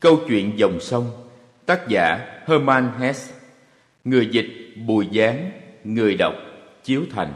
Câu chuyện dòng sông, Tác giả Herman Hesse. Người dịch Bùi Giáng Người đọc Chiếu Thành.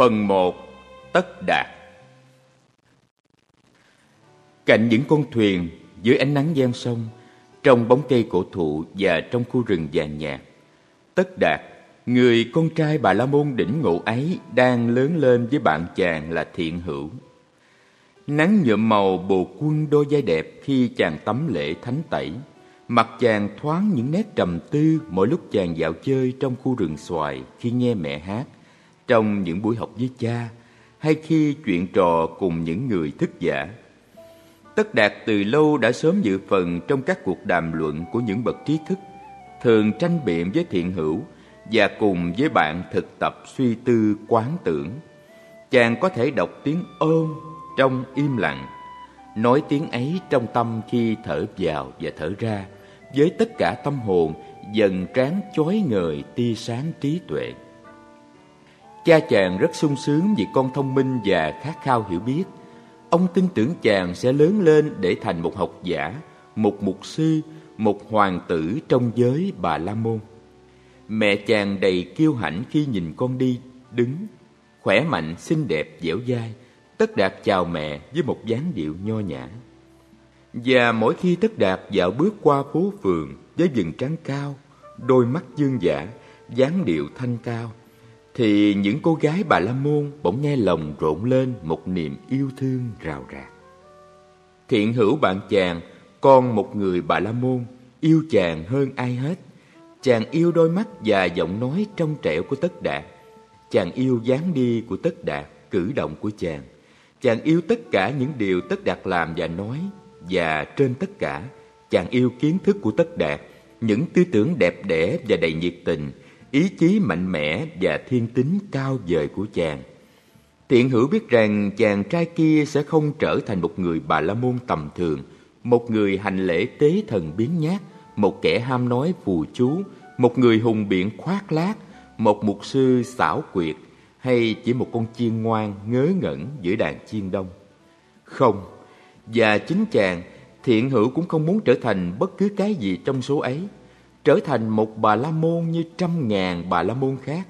Phần 1 Tất Đạt. Cạnh những con thuyền dưới ánh nắng gian sông Trong bóng cây cổ thụ và trong khu rừng già nhạt Tất Đạt, người con trai bà La Môn đỉnh ngộ ấy Đang lớn lên với bạn chàng là Thiện Hữu. Nắng nhuộm màu bồ quân đôi vai đẹp khi chàng tắm lễ thánh tẩy. Mặt chàng thoáng những nét trầm tư mỗi lúc chàng dạo chơi trong khu rừng xoài khi nghe mẹ hát trong những buổi học với cha hay khi chuyện trò cùng những người thức giả. Tất Đạt từ lâu đã sớm dự phần trong các cuộc đàm luận của những bậc trí thức, thường tranh biện với thiện hữu và cùng với bạn thực tập suy tư quán tưởng. Chàng có thể đọc tiếng ôm trong im lặng, nói tiếng ấy trong tâm khi thở vào và thở ra, với tất cả tâm hồn dần tráng chói ngời tia sáng trí tuệ. Cha chàng rất sung sướng vì con thông minh và khát khao hiểu biết. Ông tin tưởng chàng sẽ lớn lên để thành một học giả, một mục sư, một hoàng tử trong giới Bà La Môn. Mẹ chàng đầy kiêu hãnh khi nhìn con đi, đứng, khỏe mạnh, xinh đẹp, dẻo dai. Tất Đạt chào mẹ với một dáng điệu nho nhã. Và mỗi khi Tất Đạt dạo bước qua phố phường với vầng trán cao, đôi mắt dương giả, dáng điệu thanh cao, thì những cô gái Bà La Môn bỗng nghe lòng rộn lên một niềm yêu thương rào rạc. Thiện hữu bạn chàng, con một người Bà La Môn, yêu chàng hơn ai hết. Chàng yêu đôi mắt và giọng nói trong trẻo của Tất Đạt. Chàng yêu dáng đi của Tất Đạt, cử động của chàng. Chàng yêu tất cả những điều Tất Đạt làm và nói, và trên tất cả, chàng yêu kiến thức của Tất Đạt, những tư tưởng đẹp đẽ và đầy nhiệt tình, ý chí mạnh mẽ và thiên tính cao vời của chàng. thiện hữu biết rằng chàng trai kia sẽ không trở thành một người bà la môn tầm thường, một người hành lễ tế thần biến nhát, một kẻ ham nói phù chú, một người hùng biện khoác lác, một mục sư xảo quyệt, hay chỉ một con chiên ngoan ngớ ngẩn giữa đàn chiên đông. Không, và chính chàng, thiện hữu cũng không muốn trở thành bất cứ cái gì trong số ấy trở thành một bà la môn như trăm ngàn bà la môn khác.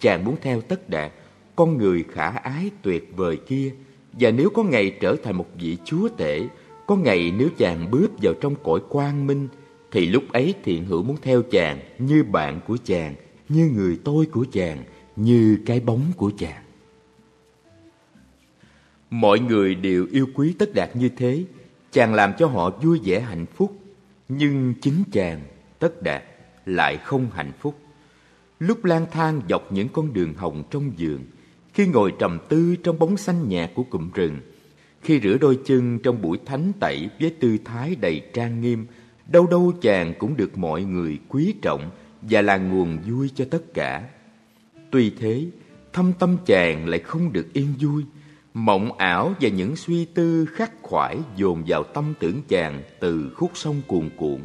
Chàng muốn theo tất đạt, con người khả ái tuyệt vời kia, và nếu có ngày trở thành một vị chúa tể, có ngày nếu chàng bước vào trong cõi quang minh, thì lúc ấy thiện hữu muốn theo chàng như bạn của chàng, như người tôi của chàng, như cái bóng của chàng. Mọi người đều yêu quý tất đạt như thế, chàng làm cho họ vui vẻ hạnh phúc, nhưng chính chàng tất đạt lại không hạnh phúc. Lúc lang thang dọc những con đường hồng trong vườn, khi ngồi trầm tư trong bóng xanh nhạt của cụm rừng, khi rửa đôi chân trong buổi thánh tẩy với tư thái đầy trang nghiêm, đâu đâu chàng cũng được mọi người quý trọng và là nguồn vui cho tất cả. Tuy thế, thâm tâm chàng lại không được yên vui, Mộng ảo và những suy tư khắc khoải dồn vào tâm tưởng chàng từ khúc sông cuồn cuộn.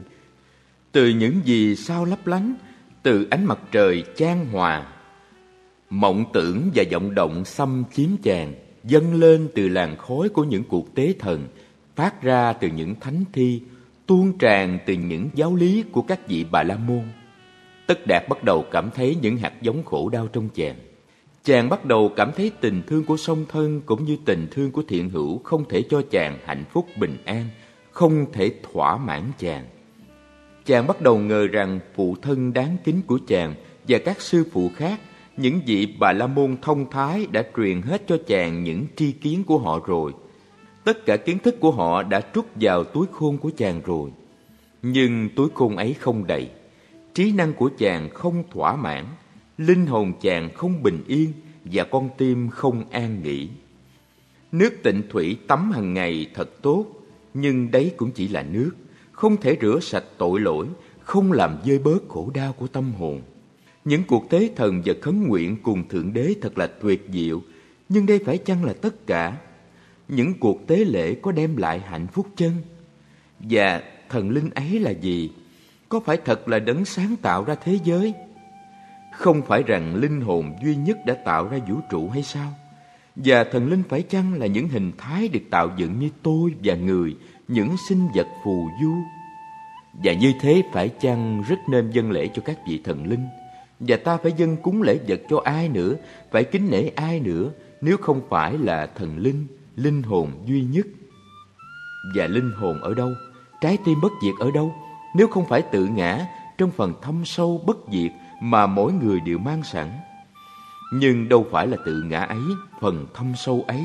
Từ những gì sao lấp lánh, từ ánh mặt trời chan hòa. Mộng tưởng và vọng động xâm chiếm chàng, dâng lên từ làn khói của những cuộc tế thần, phát ra từ những thánh thi, tuôn tràn từ những giáo lý của các vị Bà La Môn. Tất Đạt bắt đầu cảm thấy những hạt giống khổ đau trong chàng. Chàng bắt đầu cảm thấy tình thương của song thân cũng như tình thương của thiện hữu không thể cho chàng hạnh phúc bình an, không thể thỏa mãn chàng. Chàng bắt đầu ngờ rằng phụ thân đáng kính của chàng và các sư phụ khác, những vị bà la môn thông thái đã truyền hết cho chàng những tri kiến của họ rồi. Tất cả kiến thức của họ đã trút vào túi khôn của chàng rồi. Nhưng túi khôn ấy không đầy, trí năng của chàng không thỏa mãn, linh hồn chàng không bình yên và con tim không an nghỉ. Nước tịnh thủy tắm hàng ngày thật tốt, nhưng đấy cũng chỉ là nước, không thể rửa sạch tội lỗi, không làm dơi bớt khổ đau của tâm hồn. Những cuộc tế thần và khấn nguyện cùng Thượng Đế thật là tuyệt diệu, nhưng đây phải chăng là tất cả? Những cuộc tế lễ có đem lại hạnh phúc chân? Và thần linh ấy là gì? Có phải thật là đấng sáng tạo ra thế giới? Không phải rằng linh hồn duy nhất đã tạo ra vũ trụ hay sao? Và thần linh phải chăng là những hình thái được tạo dựng như tôi và người, những sinh vật phù du? Và như thế phải chăng rất nên dâng lễ cho các vị thần linh? Và ta phải dâng cúng lễ vật cho ai nữa, phải kính nể ai nữa, nếu không phải là thần linh, linh hồn duy nhất? Và linh hồn ở đâu? Trái tim bất diệt ở đâu? Nếu không phải tự ngã trong phần thâm sâu bất diệt mà mỗi người đều mang sẵn. Nhưng đâu phải là tự ngã ấy, phần thâm sâu ấy.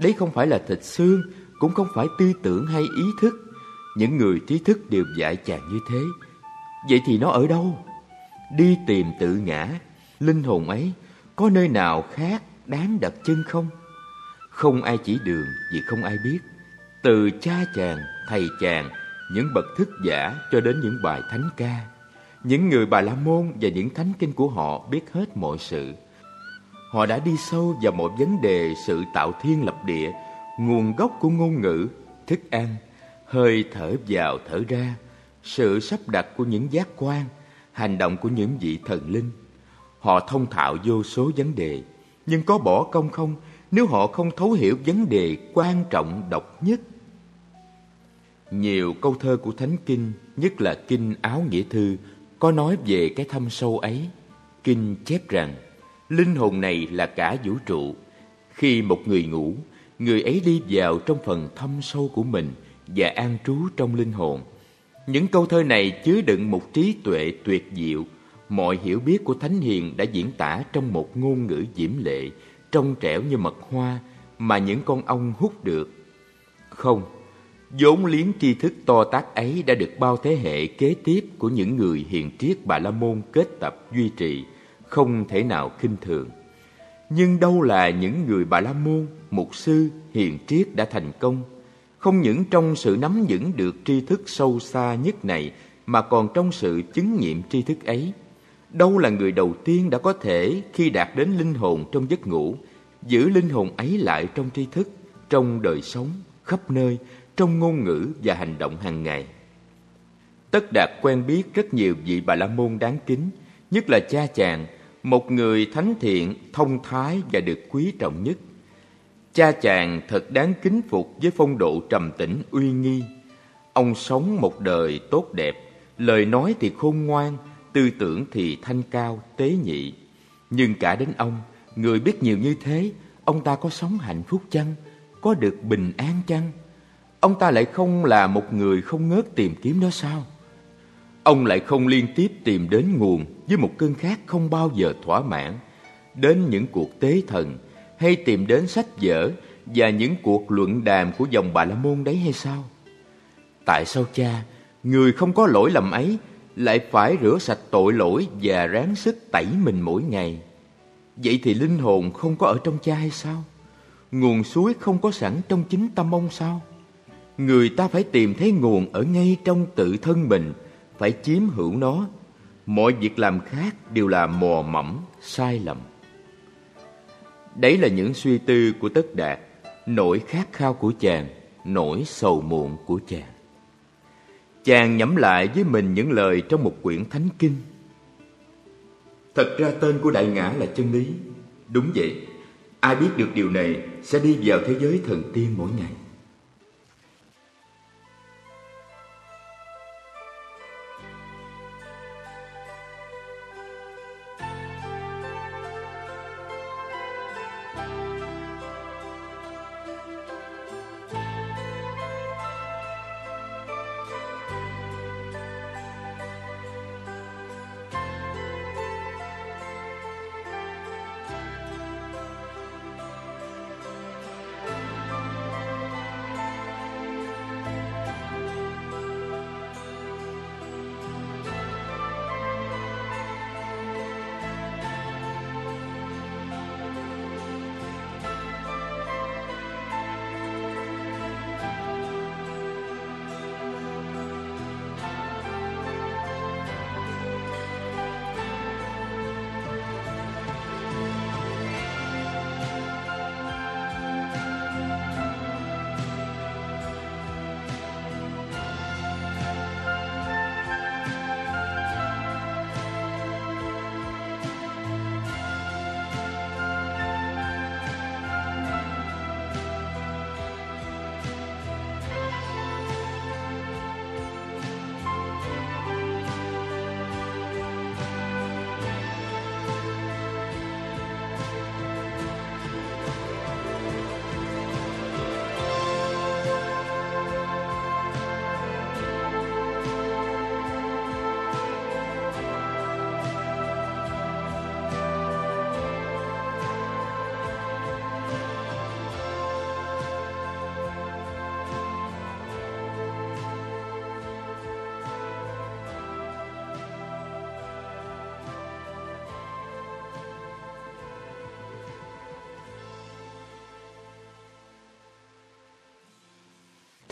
Đấy không phải là thịt xương, cũng không phải tư tưởng hay ý thức. Những người trí thức đều dại chàng như thế. Vậy thì nó ở đâu? Đi tìm tự ngã, linh hồn ấy, có nơi nào khác đáng đặt chân không? Không ai chỉ đường vì không ai biết. Từ cha chàng, thầy chàng, những bậc thức giả cho đến những bài thánh ca những người Bà La Môn và những thánh kinh của họ biết hết mọi sự. Họ đã đi sâu vào mọi vấn đề sự tạo thiên lập địa, nguồn gốc của ngôn ngữ, thức ăn, hơi thở vào thở ra, sự sắp đặt của những giác quan, hành động của những vị thần linh. Họ thông thạo vô số vấn đề, nhưng có bỏ công không nếu họ không thấu hiểu vấn đề quan trọng độc nhất. Nhiều câu thơ của Thánh Kinh, nhất là Kinh Áo Nghĩa Thư, có nói về cái thâm sâu ấy. Kinh chép rằng, linh hồn này là cả vũ trụ. Khi một người ngủ, người ấy đi vào trong phần thâm sâu của mình và an trú trong linh hồn. Những câu thơ này chứa đựng một trí tuệ tuyệt diệu, mọi hiểu biết của Thánh Hiền đã diễn tả trong một ngôn ngữ diễm lệ, trong trẻo như mật hoa mà những con ong hút được. Không, vốn liếng tri thức to tác ấy đã được bao thế hệ kế tiếp của những người hiền triết Bà La Môn kết tập duy trì, không thể nào khinh thường. Nhưng đâu là những người Bà La Môn, mục sư, hiền triết đã thành công, không những trong sự nắm vững được tri thức sâu xa nhất này mà còn trong sự chứng nghiệm tri thức ấy. Đâu là người đầu tiên đã có thể khi đạt đến linh hồn trong giấc ngủ, giữ linh hồn ấy lại trong tri thức, trong đời sống, khắp nơi trong ngôn ngữ và hành động hàng ngày. Tất Đạt quen biết rất nhiều vị Bà La Môn đáng kính, nhất là cha chàng, một người thánh thiện, thông thái và được quý trọng nhất. Cha chàng thật đáng kính phục với phong độ trầm tĩnh uy nghi. Ông sống một đời tốt đẹp, lời nói thì khôn ngoan, tư tưởng thì thanh cao, tế nhị. Nhưng cả đến ông, người biết nhiều như thế, ông ta có sống hạnh phúc chăng? Có được bình an chăng? Ông ta lại không là một người không ngớt tìm kiếm đó sao? Ông lại không liên tiếp tìm đến nguồn với một cơn khát không bao giờ thỏa mãn, đến những cuộc tế thần hay tìm đến sách vở và những cuộc luận đàm của dòng Bà La Môn đấy hay sao? Tại sao cha, người không có lỗi lầm ấy, lại phải rửa sạch tội lỗi và ráng sức tẩy mình mỗi ngày? Vậy thì linh hồn không có ở trong cha hay sao? Nguồn suối không có sẵn trong chính tâm ông sao? Người ta phải tìm thấy nguồn ở ngay trong tự thân mình, phải chiếm hữu nó. Mọi việc làm khác đều là mò mẫm, sai lầm. Đấy là những suy tư của Tất Đạt nỗi khát khao của chàng, nỗi sầu muộn của chàng. Chàng nhẩm lại với mình những lời trong một quyển thánh kinh. Thật ra tên của Đại Ngã là chân lý. Đúng vậy, ai biết được điều này sẽ đi vào thế giới thần tiên mỗi ngày.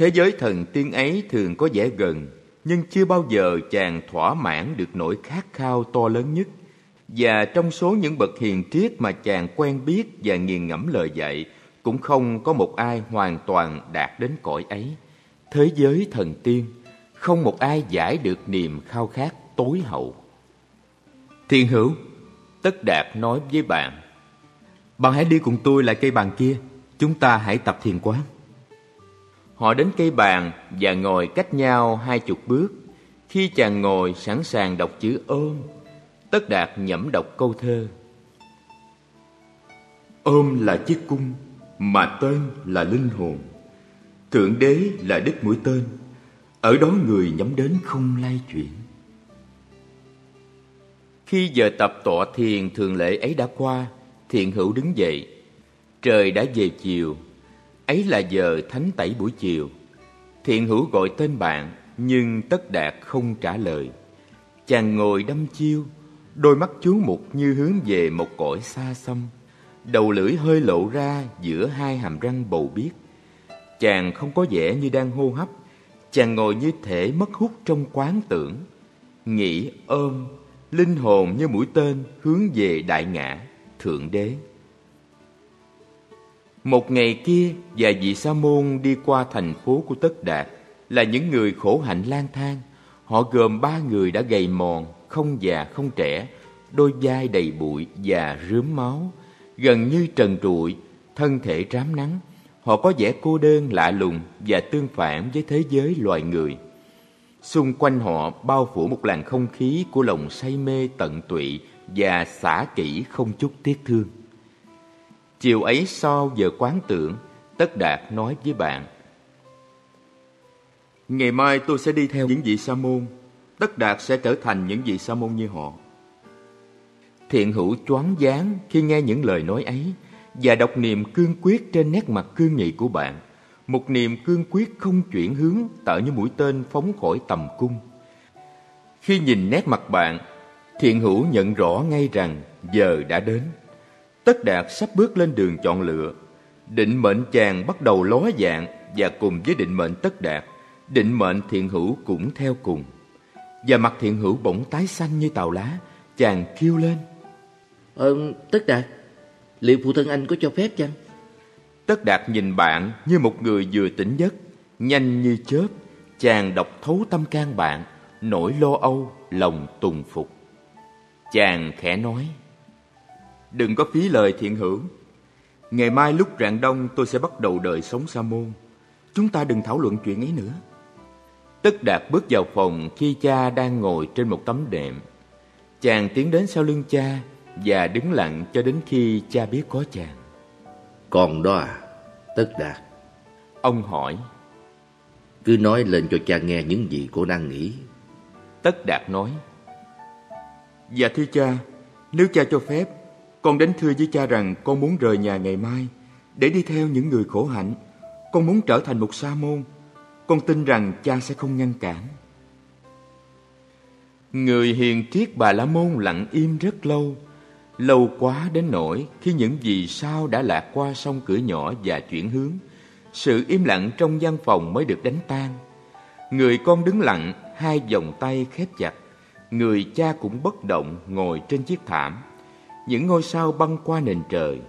Thế giới thần tiên ấy thường có vẻ gần, nhưng chưa bao giờ chàng thỏa mãn được nỗi khát khao to lớn nhất. Và trong số những bậc hiền triết mà chàng quen biết và nghiền ngẫm lời dạy, cũng không có một ai hoàn toàn đạt đến cõi ấy. Thế giới thần tiên, không một ai giải được niềm khao khát tối hậu. Thiên hữu, Tất Đạt nói với bạn, Bạn hãy đi cùng tôi lại cây bàn kia, chúng ta hãy tập thiền quán. Họ đến cây bàn và ngồi cách nhau hai chục bước. Khi chàng ngồi sẵn sàng đọc chữ ôm, Tất Đạt nhẩm đọc câu thơ. Ôm là chiếc cung, mà tên là linh hồn. Thượng đế là đích mũi tên, ở đó người nhắm đến không lay chuyển. Khi giờ tập tọa thiền thường lệ ấy đã qua, thiện hữu đứng dậy. Trời đã về chiều, Ấy là giờ thánh tẩy buổi chiều. Thiện hữu gọi tên bạn, nhưng tất đạt không trả lời. Chàng ngồi đâm chiêu, đôi mắt chú mục như hướng về một cõi xa xăm. Đầu lưỡi hơi lộ ra giữa hai hàm răng bầu biếc. Chàng không có vẻ như đang hô hấp, chàng ngồi như thể mất hút trong quán tưởng. Nghĩ ôm, linh hồn như mũi tên hướng về đại ngã, thượng đế. Một ngày kia, và vị sa môn đi qua thành phố của Tất Đạt là những người khổ hạnh lang thang. Họ gồm ba người đã gầy mòn, không già không trẻ, đôi vai đầy bụi và rướm máu, gần như trần trụi, thân thể rám nắng. Họ có vẻ cô đơn lạ lùng và tương phản với thế giới loài người. Xung quanh họ bao phủ một làn không khí của lòng say mê tận tụy và xả kỹ không chút tiếc thương. Chiều ấy sau giờ quán tưởng, Tất Đạt nói với bạn. Ngày mai tôi sẽ đi theo những vị sa môn. Tất Đạt sẽ trở thành những vị sa môn như họ. Thiện hữu choáng váng khi nghe những lời nói ấy và đọc niềm cương quyết trên nét mặt cương nghị của bạn. Một niềm cương quyết không chuyển hướng tạo như mũi tên phóng khỏi tầm cung. Khi nhìn nét mặt bạn, thiện hữu nhận rõ ngay rằng giờ đã đến. Tất Đạt sắp bước lên đường chọn lựa. Định mệnh chàng bắt đầu ló dạng và cùng với định mệnh Tất Đạt, định mệnh thiện hữu cũng theo cùng. Và mặt thiện hữu bỗng tái xanh như tàu lá, chàng kêu lên. Ờ, Tất Đạt, liệu phụ thân anh có cho phép chăng? Tất Đạt nhìn bạn như một người vừa tỉnh giấc, nhanh như chớp, chàng đọc thấu tâm can bạn, nỗi lo âu, lòng tùng phục. Chàng khẽ nói, Đừng có phí lời thiện hữu. Ngày mai lúc rạng đông tôi sẽ bắt đầu đời sống sa môn. Chúng ta đừng thảo luận chuyện ấy nữa. Tất Đạt bước vào phòng khi cha đang ngồi trên một tấm đệm. Chàng tiến đến sau lưng cha và đứng lặng cho đến khi cha biết có chàng. Còn đó à, Tất Đạt. Ông hỏi. Cứ nói lên cho cha nghe những gì cô đang nghĩ. Tất Đạt nói. Dạ thưa cha, nếu cha cho phép, con đến thưa với cha rằng con muốn rời nhà ngày mai để đi theo những người khổ hạnh. Con muốn trở thành một sa môn. Con tin rằng cha sẽ không ngăn cản. Người hiền triết bà La Môn lặng im rất lâu, lâu quá đến nỗi khi những gì sao đã lạc qua sông cửa nhỏ và chuyển hướng, sự im lặng trong gian phòng mới được đánh tan. Người con đứng lặng, hai vòng tay khép chặt, người cha cũng bất động ngồi trên chiếc thảm. Những ngôi sao băng qua nền trời.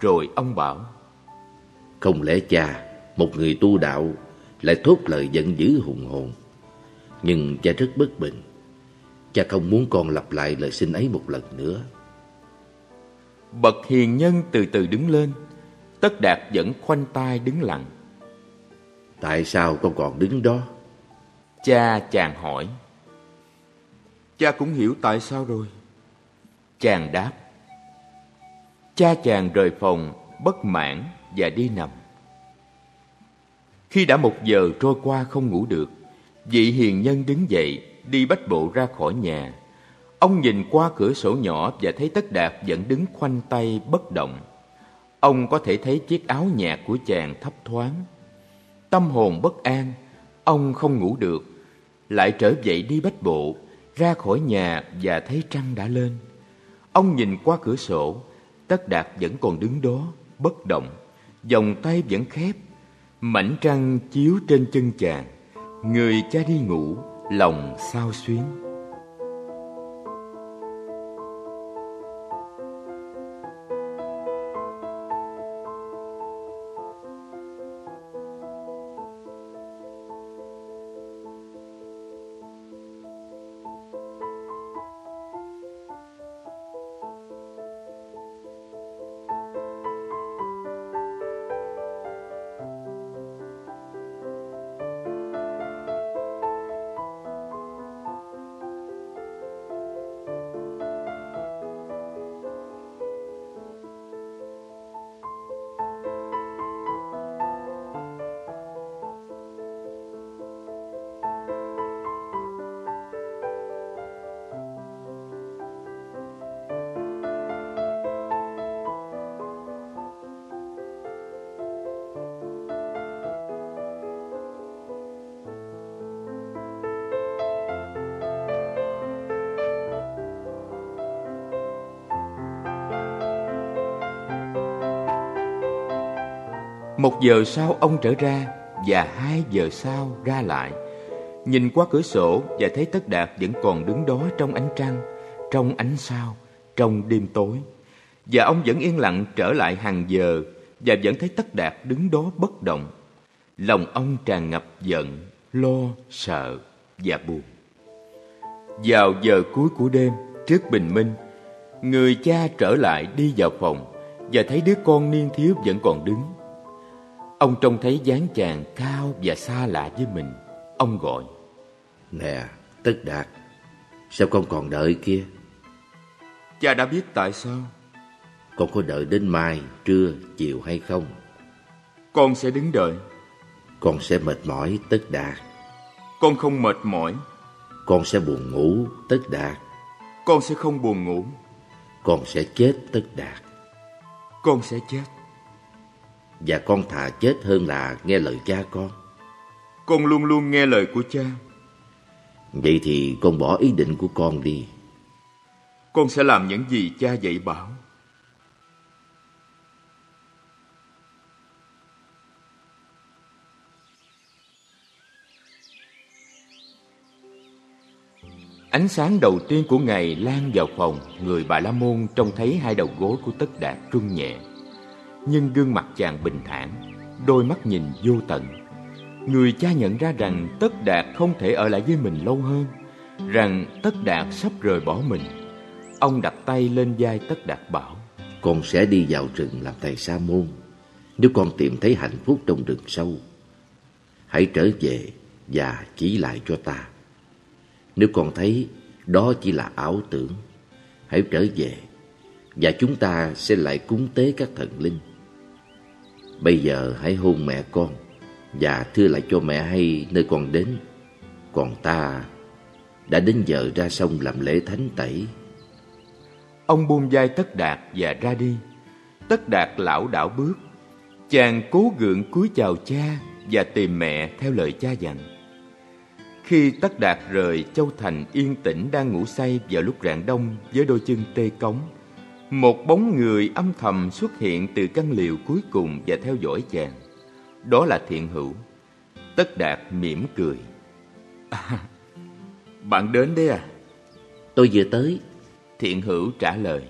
Rồi ông bảo: Không lẽ cha, một người tu đạo lại thốt lời giận dữ hùng hồn. Nhưng cha rất bất bình. Cha không muốn con lặp lại lời xin ấy một lần nữa. Bậc hiền nhân từ từ đứng lên, Tất Đạt vẫn khoanh tay đứng lặng. Tại sao con còn đứng đó? Cha chàng hỏi. Cha cũng hiểu tại sao rồi. Chàng đáp. Cha chàng rời phòng, bất mãn và đi nằm. Khi đã một giờ trôi qua không ngủ được, vị hiền nhân đứng dậy, đi bách bộ ra khỏi nhà. Ông nhìn qua cửa sổ nhỏ và thấy Tất Đạt vẫn đứng khoanh tay bất động. Ông có thể thấy chiếc áo nhạt của chàng thấp thoáng. Tâm hồn bất an, ông không ngủ được, lại trở dậy đi bách bộ, ra khỏi nhà và thấy trăng đã lên. Ông nhìn qua cửa sổ, Tất Đạt vẫn còn đứng đó, bất động, vòng tay vẫn khép. Mảnh trăng chiếu trên chân chàng, người cha đi ngủ, lòng sao xuyến. Một giờ sau ông trở ra và hai giờ sau ra lại. Nhìn qua cửa sổ và thấy Tất Đạt vẫn còn đứng đó trong ánh trăng, trong ánh sao, trong đêm tối. Và ông vẫn yên lặng trở lại hàng giờ và vẫn thấy Tất Đạt đứng đó bất động. Lòng ông tràn ngập giận, lo, sợ và buồn. Vào giờ cuối của đêm, trước bình minh, người cha trở lại đi vào phòng và thấy đứa con niên thiếu vẫn còn đứng Ông trông thấy dáng chàng cao và xa lạ với mình. Ông gọi. Nè, Tất Đạt, sao con còn đợi kia? Cha đã biết tại sao. Con có đợi đến mai, trưa, chiều hay không? Con sẽ đứng đợi. Con sẽ mệt mỏi, Tất Đạt. Con không mệt mỏi. Con sẽ buồn ngủ, Tất Đạt. Con sẽ không buồn ngủ. Con sẽ chết, Tất Đạt. Con sẽ chết. Và con thà chết hơn là nghe lời cha con. Con luôn luôn nghe lời của cha. Vậy thì con bỏ ý định của con đi. Con sẽ làm những gì cha dạy bảo. Ánh sáng đầu tiên của ngày lan vào phòng Người bà La Môn trông thấy hai đầu gối của Tất Đạt rung nhẹ nhưng gương mặt chàng bình thản, Đôi mắt nhìn vô tận. Người cha nhận ra rằng Tất Đạt không thể ở lại với mình lâu hơn, Rằng Tất Đạt sắp rời bỏ mình. Ông đặt tay lên vai Tất Đạt bảo, Con sẽ đi vào rừng làm thầy sa môn. Nếu con tìm thấy hạnh phúc trong rừng sâu, Hãy trở về và chỉ lại cho ta. Nếu con thấy đó chỉ là ảo tưởng, Hãy trở về Và chúng ta sẽ lại cúng tế các thần linh. Bây giờ hãy hôn mẹ con, Và thưa lại cho mẹ hay nơi con đến. Còn ta đã đến giờ ra sông làm lễ thánh tẩy. Ông buông vai Tất Đạt và ra đi. Tất Đạt lão đảo bước. Chàng cố gượng cúi chào cha Và tìm mẹ theo lời cha dặn. Khi Tất Đạt rời Châu Thành yên tĩnh đang ngủ say vào lúc rạng đông với đôi chân tê cống một bóng người âm thầm xuất hiện từ căn liều cuối cùng và theo dõi chàng. Đó là thiện hữu. Tất Đạt mỉm cười. À, Bạn đến đấy à? Tôi vừa tới. Thiện hữu trả lời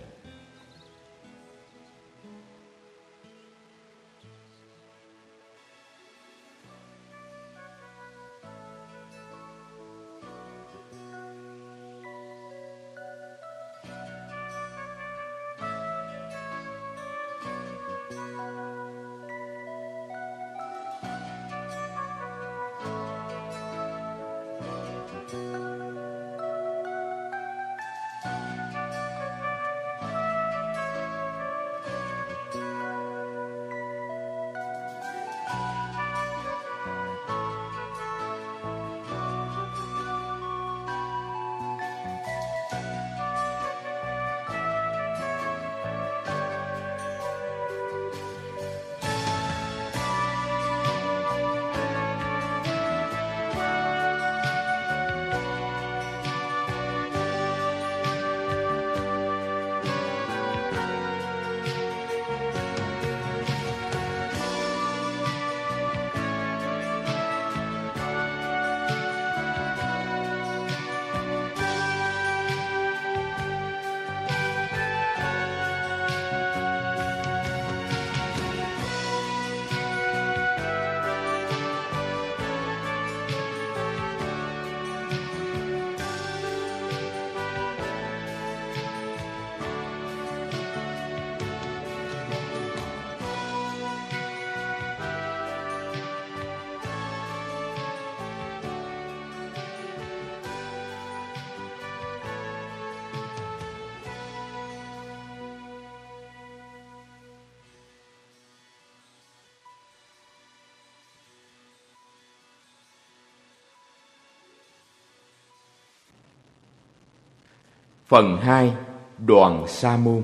Phần 2 Đoàn Sa Môn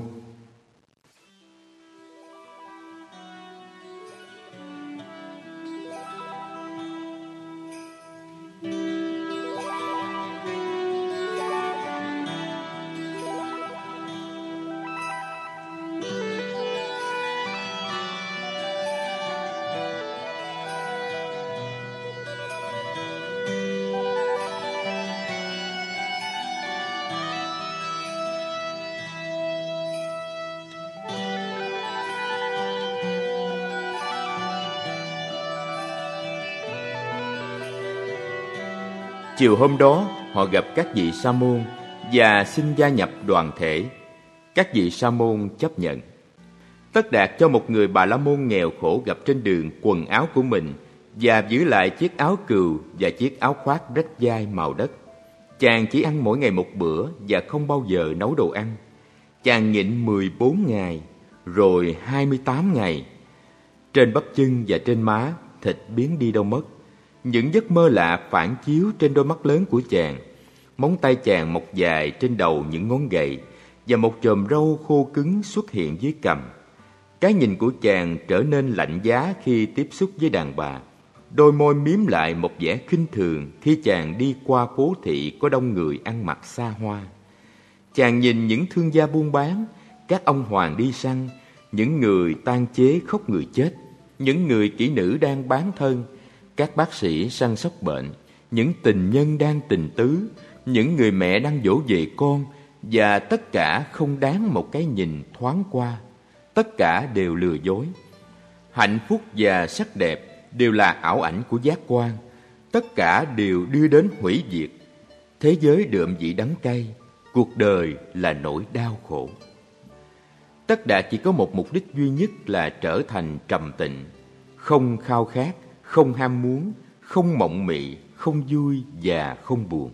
Chiều hôm đó, họ gặp các vị sa môn và xin gia nhập đoàn thể. Các vị sa môn chấp nhận. Tất Đạt cho một người bà la môn nghèo khổ gặp trên đường quần áo của mình và giữ lại chiếc áo cừu và chiếc áo khoác rách dai màu đất. Chàng chỉ ăn mỗi ngày một bữa và không bao giờ nấu đồ ăn. Chàng nhịn 14 ngày, rồi 28 ngày. Trên bắp chân và trên má, thịt biến đi đâu mất. Những giấc mơ lạ phản chiếu trên đôi mắt lớn của chàng. Móng tay chàng mọc dài trên đầu những ngón gậy Và một chòm râu khô cứng xuất hiện dưới cằm. Cái nhìn của chàng trở nên lạnh giá khi tiếp xúc với đàn bà. Đôi môi miếm lại một vẻ khinh thường khi chàng đi qua phố thị có đông người ăn mặc xa hoa. Chàng nhìn những thương gia buôn bán, các ông hoàng đi săn, những người tan chế khóc người chết, những người kỹ nữ đang bán thân, các bác sĩ săn sóc bệnh, những tình nhân đang tình tứ, những người mẹ đang dỗ về con và tất cả không đáng một cái nhìn thoáng qua. tất cả đều lừa dối. Hạnh phúc và sắc đẹp đều là ảo ảnh của giác quan, tất cả đều đưa đến hủy diệt. Thế giới đượm vị đắng cay, cuộc đời là nỗi đau khổ. Tất Đạt chỉ có một mục đích duy nhất là trở thành trầm tịnh, không khao khát, không ham muốn, không mộng mị, không vui và không buồn.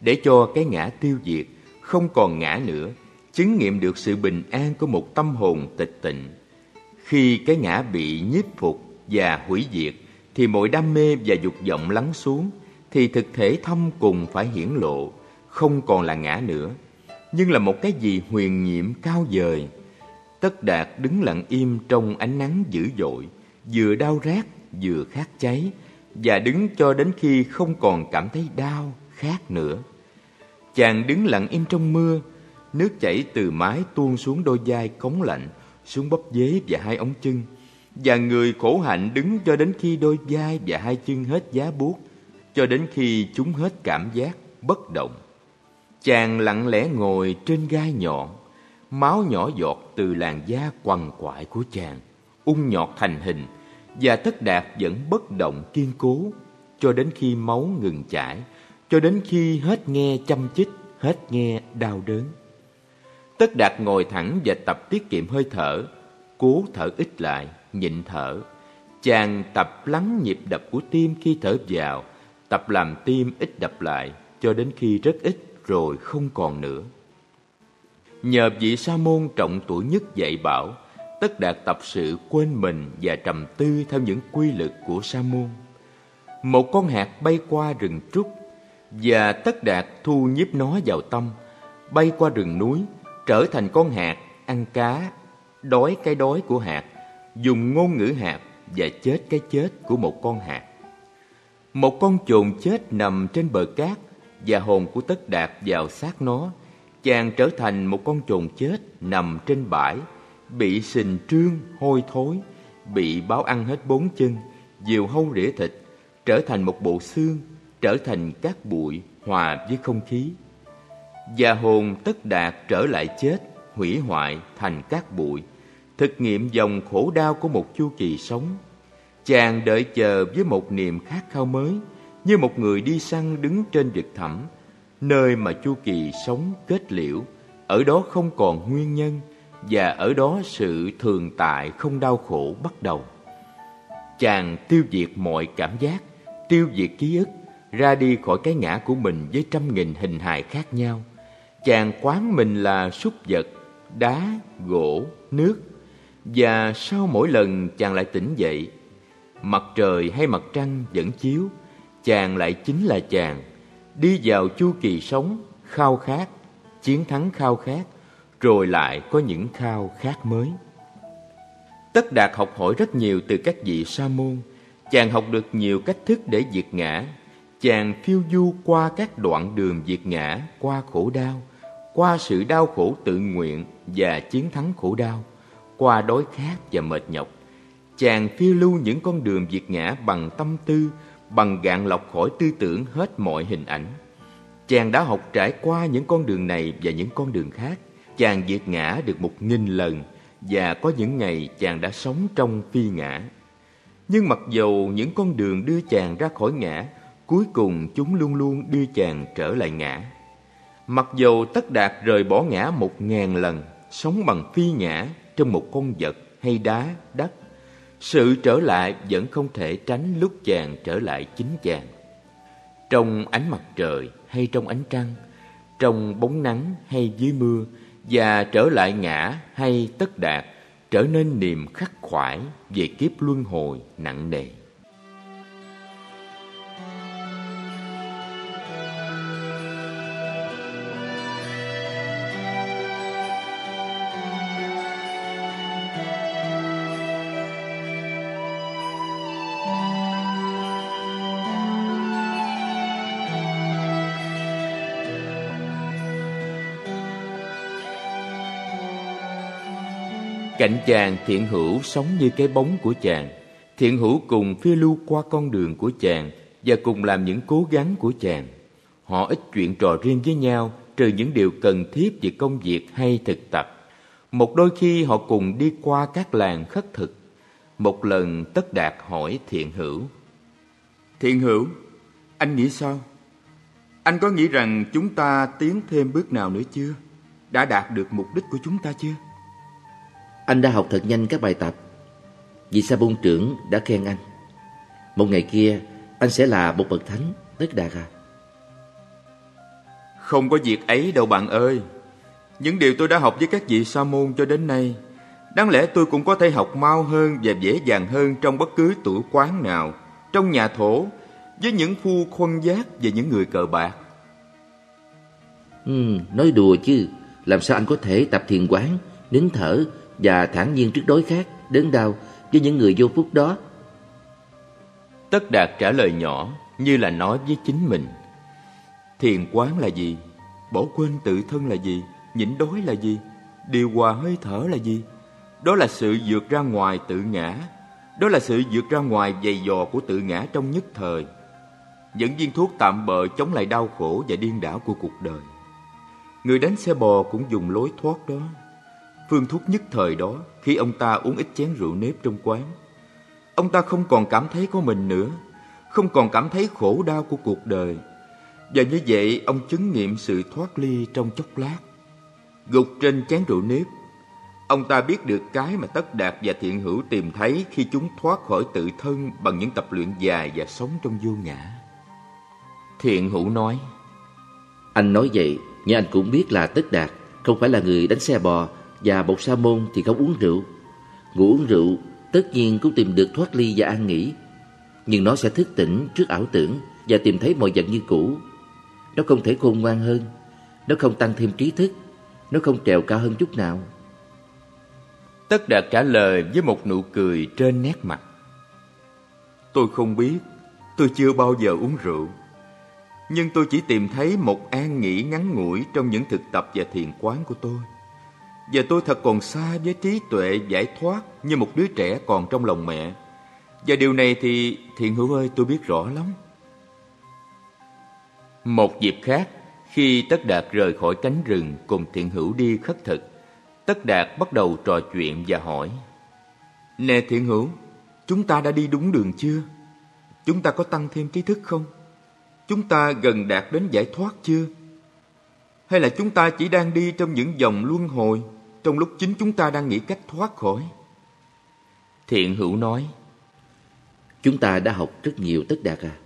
Để cho cái ngã tiêu diệt, không còn ngã nữa, chứng nghiệm được sự bình an của một tâm hồn tịch tịnh. Khi cái ngã bị nhiếp phục và hủy diệt, thì mọi đam mê và dục vọng lắng xuống, thì thực thể thâm cùng phải hiển lộ, không còn là ngã nữa, nhưng là một cái gì huyền nhiệm cao vời. Tất Đạt đứng lặng im trong ánh nắng dữ dội, vừa đau rát vừa khát cháy, và đứng cho đến khi không còn cảm thấy đau, khát nữa. Chàng đứng lặng im trong mưa, nước chảy từ mái tuôn xuống đôi vai cống lạnh, xuống bắp dế và hai ống chân. Và người khổ hạnh đứng cho đến khi đôi vai và hai chân hết giá buốt, cho đến khi chúng hết cảm giác, bất động. Chàng lặng lẽ ngồi trên gai nhọn, máu nhỏ giọt từ làn da quằn quại của chàng, ung nhọt thành hình, và tất đạt vẫn bất động kiên cố, cho đến khi máu ngừng chảy, cho đến khi hết nghe chăm chích, hết nghe đau đớn. Tất đạt ngồi thẳng và tập tiết kiệm hơi thở, cố thở ít lại, nhịn thở. Chàng tập lắng nhịp đập của tim khi thở vào, tập làm tim ít đập lại, cho đến khi rất ít rồi không còn nữa. Nhờ vị sa môn trọng tuổi nhất dạy bảo, Tất Đạt tập sự quên mình và trầm tư theo những quy luật của sa môn. Một con hạt bay qua rừng trúc và Tất Đạt thu nhiếp nó vào tâm, bay qua rừng núi, trở thành con hạt, ăn cá, đói cái đói của hạt, dùng ngôn ngữ hạt và chết cái chết của một con hạt. Một con chồn chết nằm trên bờ cát và hồn của Tất Đạt vào xác nó, chàng trở thành một con chồn chết nằm trên bãi, bị sình trương hôi thối, bị báo ăn hết bốn chân, diều hâu rỉa thịt, trở thành một bộ xương, trở thành các bụi hòa với không khí. Và hồn tất đạt trở lại chết, hủy hoại thành các bụi, thực nghiệm dòng khổ đau của một chu kỳ sống. Chàng đợi chờ với một niềm khát khao mới, như một người đi săn đứng trên vực thẳm, nơi mà chu kỳ sống kết liễu, ở đó không còn nguyên nhân và ở đó sự thường tại không đau khổ bắt đầu. Chàng tiêu diệt mọi cảm giác, tiêu diệt ký ức, ra đi khỏi cái ngã của mình với trăm nghìn hình hài khác nhau. Chàng quán mình là súc vật, đá, gỗ, nước. Và sau mỗi lần chàng lại tỉnh dậy, mặt trời hay mặt trăng vẫn chiếu, chàng lại chính là chàng, đi vào chu kỳ sống, khao khát, chiến thắng khao khát, rồi lại có những khao khát mới. Tất Đạt học hỏi rất nhiều từ các vị sa môn, chàng học được nhiều cách thức để diệt ngã, chàng phiêu du qua các đoạn đường diệt ngã, qua khổ đau, qua sự đau khổ tự nguyện và chiến thắng khổ đau, qua đói khát và mệt nhọc. Chàng phiêu lưu những con đường diệt ngã bằng tâm tư, bằng gạn lọc khỏi tư tưởng hết mọi hình ảnh. Chàng đã học trải qua những con đường này và những con đường khác chàng diệt ngã được một nghìn lần và có những ngày chàng đã sống trong phi ngã. Nhưng mặc dầu những con đường đưa chàng ra khỏi ngã, cuối cùng chúng luôn luôn đưa chàng trở lại ngã. Mặc dầu tất đạt rời bỏ ngã một ngàn lần, sống bằng phi ngã trong một con vật hay đá, đất, sự trở lại vẫn không thể tránh lúc chàng trở lại chính chàng. Trong ánh mặt trời hay trong ánh trăng, trong bóng nắng hay dưới mưa, và trở lại ngã hay tất đạt, trở nên niềm khắc khoải về kiếp luân hồi nặng nề. Cạnh chàng thiện hữu sống như cái bóng của chàng Thiện hữu cùng phiêu lưu qua con đường của chàng Và cùng làm những cố gắng của chàng Họ ít chuyện trò riêng với nhau Trừ những điều cần thiết về công việc hay thực tập Một đôi khi họ cùng đi qua các làng khất thực. Một lần Tất Đạt hỏi Thiện Hữu. Thiện Hữu, anh nghĩ sao? Anh có nghĩ rằng chúng ta tiến thêm bước nào nữa chưa? Đã đạt được mục đích của chúng ta chưa? Anh đã học thật nhanh các bài tập. Vì sa bôn trưởng đã khen anh. Một ngày kia, anh sẽ là một bậc thánh, Tất Đạt à. Không có việc ấy đâu bạn ơi. Những điều tôi đã học với các vị sa môn cho đến nay, đáng lẽ tôi cũng có thể học mau hơn và dễ dàng hơn trong bất cứ tuổi quán nào, trong nhà thổ, với những phu khuân giác và những người cờ bạc. Ừ, nói đùa chứ, làm sao anh có thể tập thiền quán, nín thở và thản nhiên trước đối khác, đớn đau với những người vô phúc đó? Tất Đạt trả lời nhỏ như là nói với chính mình. Thiền quán là gì? Bỏ quên tự thân là gì? Nhịn đói là gì? Điều hòa hơi thở là gì? Đó là sự vượt ra ngoài tự ngã. Đó là sự vượt ra ngoài dày dò của tự ngã trong nhất thời. Những viên thuốc tạm bợ chống lại đau khổ và điên đảo của cuộc đời. Người đánh xe bò cũng dùng lối thoát đó. Phương thuốc nhất thời đó khi ông ta uống ít chén rượu nếp trong quán. Ông ta không còn cảm thấy có mình nữa, không còn cảm thấy khổ đau của cuộc đời. Và như vậy ông chứng nghiệm sự thoát ly trong chốc lát. Gục trên chén rượu nếp, ông ta biết được cái mà Tất Đạt và Thiện Hữu tìm thấy khi chúng thoát khỏi tự thân bằng những tập luyện dài và sống trong vô ngã. Thiện Hữu nói, Anh nói vậy, nhưng anh cũng biết là Tất Đạt không phải là người đánh xe bò và bột sa môn thì không uống rượu. Ngủ uống rượu tất nhiên cũng tìm được thoát ly và an nghỉ. Nhưng nó sẽ thức tỉnh trước ảo tưởng và tìm thấy mọi vật như cũ. Nó không thể khôn ngoan hơn, nó không tăng thêm trí thức, nó không trèo cao hơn chút nào. Tất Đạt trả lời với một nụ cười trên nét mặt. Tôi không biết, tôi chưa bao giờ uống rượu. Nhưng tôi chỉ tìm thấy một an nghỉ ngắn ngủi trong những thực tập và thiền quán của tôi. Và tôi thật còn xa với trí tuệ giải thoát như một đứa trẻ còn trong lòng mẹ. Và điều này thì thiện hữu ơi tôi biết rõ lắm. Một dịp khác, khi Tất Đạt rời khỏi cánh rừng cùng thiện hữu đi khất thực, Tất Đạt bắt đầu trò chuyện và hỏi Nè thiện hữu, chúng ta đã đi đúng đường chưa? Chúng ta có tăng thêm trí thức không? Chúng ta gần đạt đến giải thoát chưa? Hay là chúng ta chỉ đang đi trong những dòng luân hồi trong lúc chính chúng ta đang nghĩ cách thoát khỏi? Thiện hữu nói Chúng ta đã học rất nhiều tất đạt à.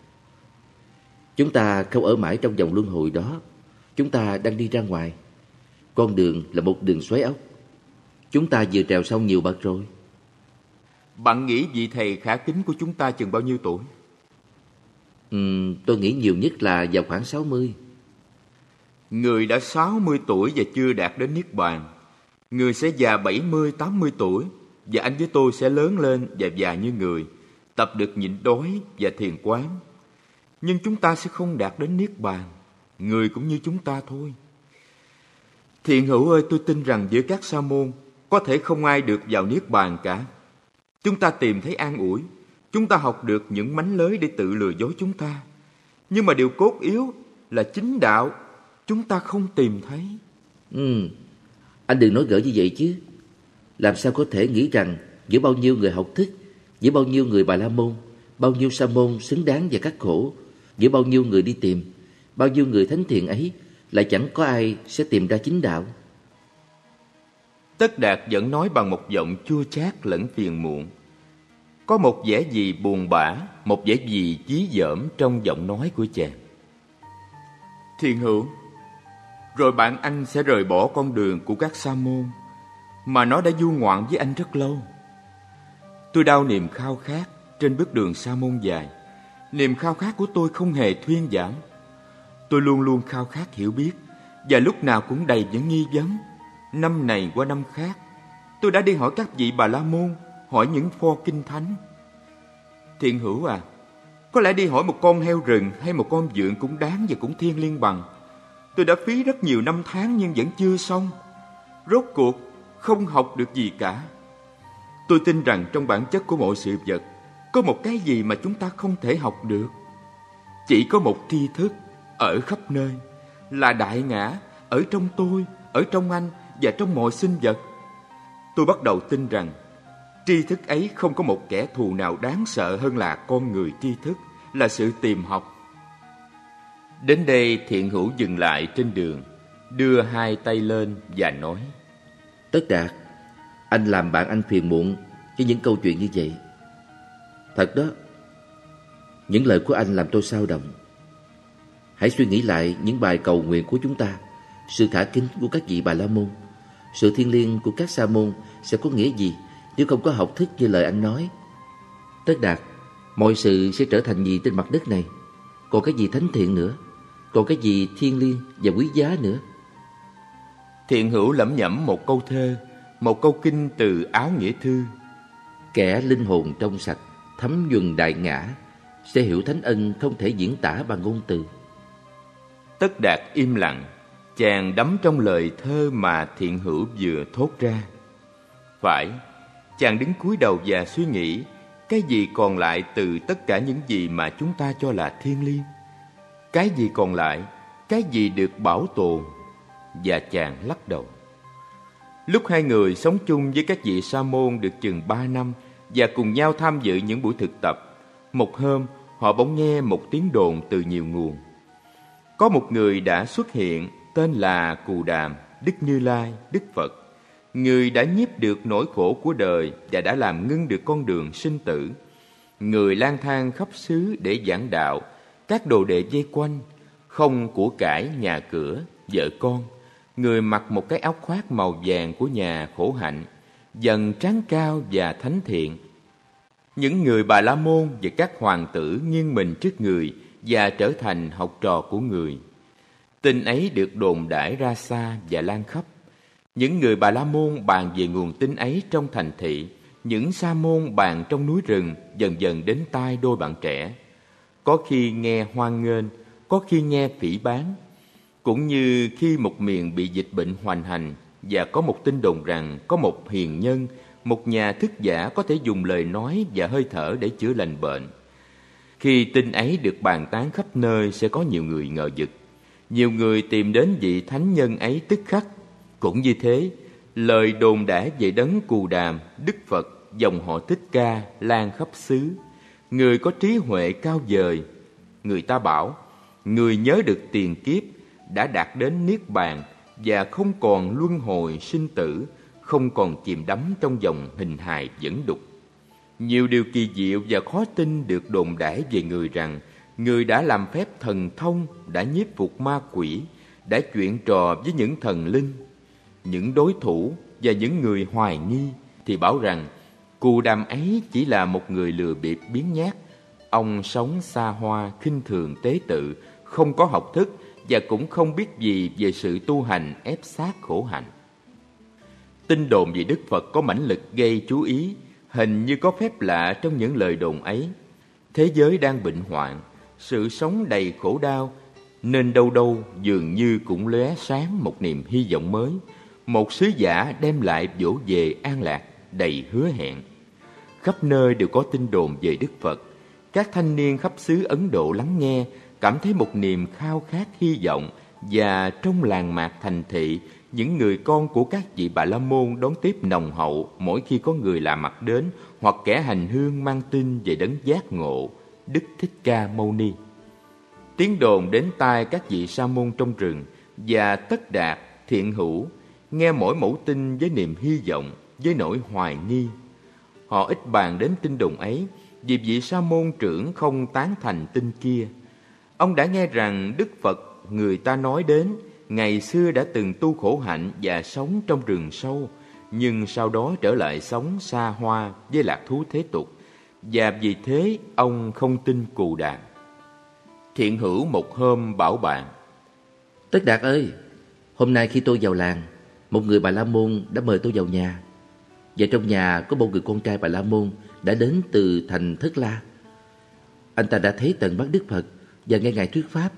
Chúng ta không ở mãi trong dòng luân hồi đó. Chúng ta đang đi ra ngoài. Con đường là một đường xoáy ốc. Chúng ta vừa trèo xong nhiều bậc rồi. Bạn nghĩ vị thầy khả kính của chúng ta chừng bao nhiêu tuổi? Uhm, tôi nghĩ nhiều nhất là vào khoảng 60 Người đã 60 tuổi và chưa đạt đến Niết Bàn Người sẽ già 70, 80 tuổi Và anh với tôi sẽ lớn lên và già như người Tập được nhịn đói và thiền quán. Nhưng chúng ta sẽ không đạt đến Niết Bàn Người cũng như chúng ta thôi. Thiện hữu ơi tôi tin rằng giữa các sa môn Có thể không ai được vào Niết Bàn cả. Chúng ta tìm thấy an ủi Chúng ta học được những mánh lới để tự lừa dối chúng ta. Nhưng mà điều cốt yếu là chính đạo Chúng ta không tìm thấy. Ừ, anh đừng nói gỡ như vậy chứ. Làm sao có thể nghĩ rằng Giữa bao nhiêu người học thức Giữa bao nhiêu người bà la môn Bao nhiêu sa môn xứng đáng và cắt khổ Giữa bao nhiêu người đi tìm Bao nhiêu người thánh thiện ấy Lại chẳng có ai sẽ tìm ra chính đạo. Tất Đạt vẫn nói bằng một giọng chua chát lẫn phiền muộn. Có một vẻ gì buồn bã Một vẻ gì chí dởm trong giọng nói của chàng. Thiền hữu rồi bạn anh sẽ rời bỏ con đường của các sa môn, Mà nó đã du ngoạn với anh rất lâu. Tôi đau niềm khao khát trên bước đường sa môn dài. Niềm khao khát của tôi không hề thuyên giảm. Tôi luôn luôn khao khát hiểu biết, Và lúc nào cũng đầy những nghi vấn. Năm này qua năm khác, Tôi đã đi hỏi các vị bà la môn, Hỏi những pho kinh thánh. Thiện hữu à Có lẽ đi hỏi một con heo rừng Hay một con dượng cũng đáng và cũng thiên liên bằng. Tôi đã phí rất nhiều năm tháng Nhưng vẫn chưa xong. Rốt cuộc không học được gì cả. Tôi tin rằng trong bản chất của mọi sự vật Có một cái gì mà chúng ta không thể học được. Chỉ có một tri thức Ở khắp nơi Là đại ngã Ở trong tôi Ở trong anh Và trong mọi sinh vật. Tôi bắt đầu tin rằng tri thức ấy không có một kẻ thù nào đáng sợ hơn là con người tri thức, là sự tìm học. Đến đây thiện hữu dừng lại trên đường, đưa hai tay lên và nói Tất Đạt, anh làm bạn anh phiền muộn với những câu chuyện như vậy. Thật đó, những lời của anh làm tôi sao động. Hãy suy nghĩ lại những bài cầu nguyện của chúng ta, sự thả kính của các vị Bà La Môn, sự thiêng liêng của các sa môn sẽ có nghĩa gì nếu không có học thức như lời anh nói. Tất Đạt, mọi sự sẽ trở thành gì trên mặt đất này? Còn cái gì thánh thiện nữa? Còn cái gì thiêng liêng và quý giá nữa? Thiện hữu lẩm nhẩm một câu thơ, một câu kinh từ áo nghĩa thư. Kẻ linh hồn trong sạch, thấm nhuần đại ngã, sẽ hiểu thánh ân không thể diễn tả bằng ngôn từ. Tất đạt im lặng, chàng đắm trong lời thơ mà thiện hữu vừa thốt ra. Phải, chàng đứng cúi đầu và suy nghĩ cái gì còn lại từ tất cả những gì mà chúng ta cho là thiêng liêng. Cái gì còn lại, cái gì được bảo tồn và chàng lắc đầu. Lúc hai người sống chung với các vị sa môn được chừng ba năm và cùng nhau tham dự những buổi thực tập, một hôm họ bỗng nghe một tiếng đồn từ nhiều nguồn. Có một người đã xuất hiện tên là Cù Đàm, Đức Như Lai, Đức Phật. Người đã nhiếp được nỗi khổ của đời và đã làm ngưng được con đường sinh tử. Người lang thang khắp xứ để giảng đạo, các đồ đệ dây quanh, không của cải nhà cửa, vợ con – người mặc một cái áo khoác màu vàng của nhà khổ hạnh, dần tráng cao và thánh thiện. Những người bà la môn và các hoàng tử nghiêng mình trước người và trở thành học trò của người. Tin ấy được đồn đãi ra xa và lan khắp. Những người bà la môn bàn về nguồn tin ấy trong thành thị, những sa môn bàn trong núi rừng dần dần đến tai đôi bạn trẻ. Có khi nghe hoan nghênh, có khi nghe phỉ bán, cũng như khi một miền bị dịch bệnh hoành hành và có một tin đồn rằng có một hiền nhân, một nhà thức giả có thể dùng lời nói và hơi thở để chữa lành bệnh. Khi tin ấy được bàn tán khắp nơi sẽ có nhiều người ngờ vực. Nhiều người tìm đến vị thánh nhân ấy tức khắc. Cũng như thế, lời đồn đã về đấng cù đàm, Đức Phật, dòng họ Thích Ca lan khắp xứ. Người có trí huệ cao vời. Người ta bảo, người nhớ được tiền kiếp đã đạt đến niết bàn và không còn luân hồi sinh tử, không còn chìm đắm trong dòng hình hài dẫn đục. Nhiều điều kỳ diệu và khó tin được đồn đãi về người rằng người đã làm phép thần thông, đã nhiếp phục ma quỷ, đã chuyện trò với những thần linh. Những đối thủ và những người hoài nghi thì bảo rằng cù đàm ấy chỉ là một người lừa bịp biến nhát. Ông sống xa hoa, khinh thường tế tự, không có học thức và cũng không biết gì về sự tu hành ép sát khổ hạnh. Tin đồn về Đức Phật có mãnh lực gây chú ý, hình như có phép lạ trong những lời đồn ấy. Thế giới đang bệnh hoạn, sự sống đầy khổ đau, nên đâu đâu dường như cũng lóe sáng một niềm hy vọng mới, một sứ giả đem lại vỗ về an lạc, đầy hứa hẹn. Khắp nơi đều có tin đồn về Đức Phật, các thanh niên khắp xứ Ấn Độ lắng nghe cảm thấy một niềm khao khát hy vọng và trong làng mạc thành thị, những người con của các vị Bà La Môn đón tiếp nồng hậu mỗi khi có người lạ mặt đến hoặc kẻ hành hương mang tin về đấng giác ngộ, Đức Thích Ca Mâu Ni. Tiếng đồn đến tai các vị sa môn trong rừng và tất đạt, thiện hữu, nghe mỗi mẫu tin với niềm hy vọng, với nỗi hoài nghi. Họ ít bàn đến tin đồn ấy vì vị sa môn trưởng không tán thành tin kia Ông đã nghe rằng Đức Phật người ta nói đến ngày xưa đã từng tu khổ hạnh và sống trong rừng sâu, nhưng sau đó trở lại sống xa hoa với lạc thú thế tục, và vì thế ông không tin cù đàn. Thiện hữu một hôm bảo bạn Tất Đạt ơi, hôm nay khi tôi vào làng, một người Bà La Môn đã mời tôi vào nhà. Và trong nhà có một người con trai Bà La Môn đã đến từ thành Thất La. Anh ta đã thấy tận mắt Đức Phật và nghe Ngài thuyết Pháp.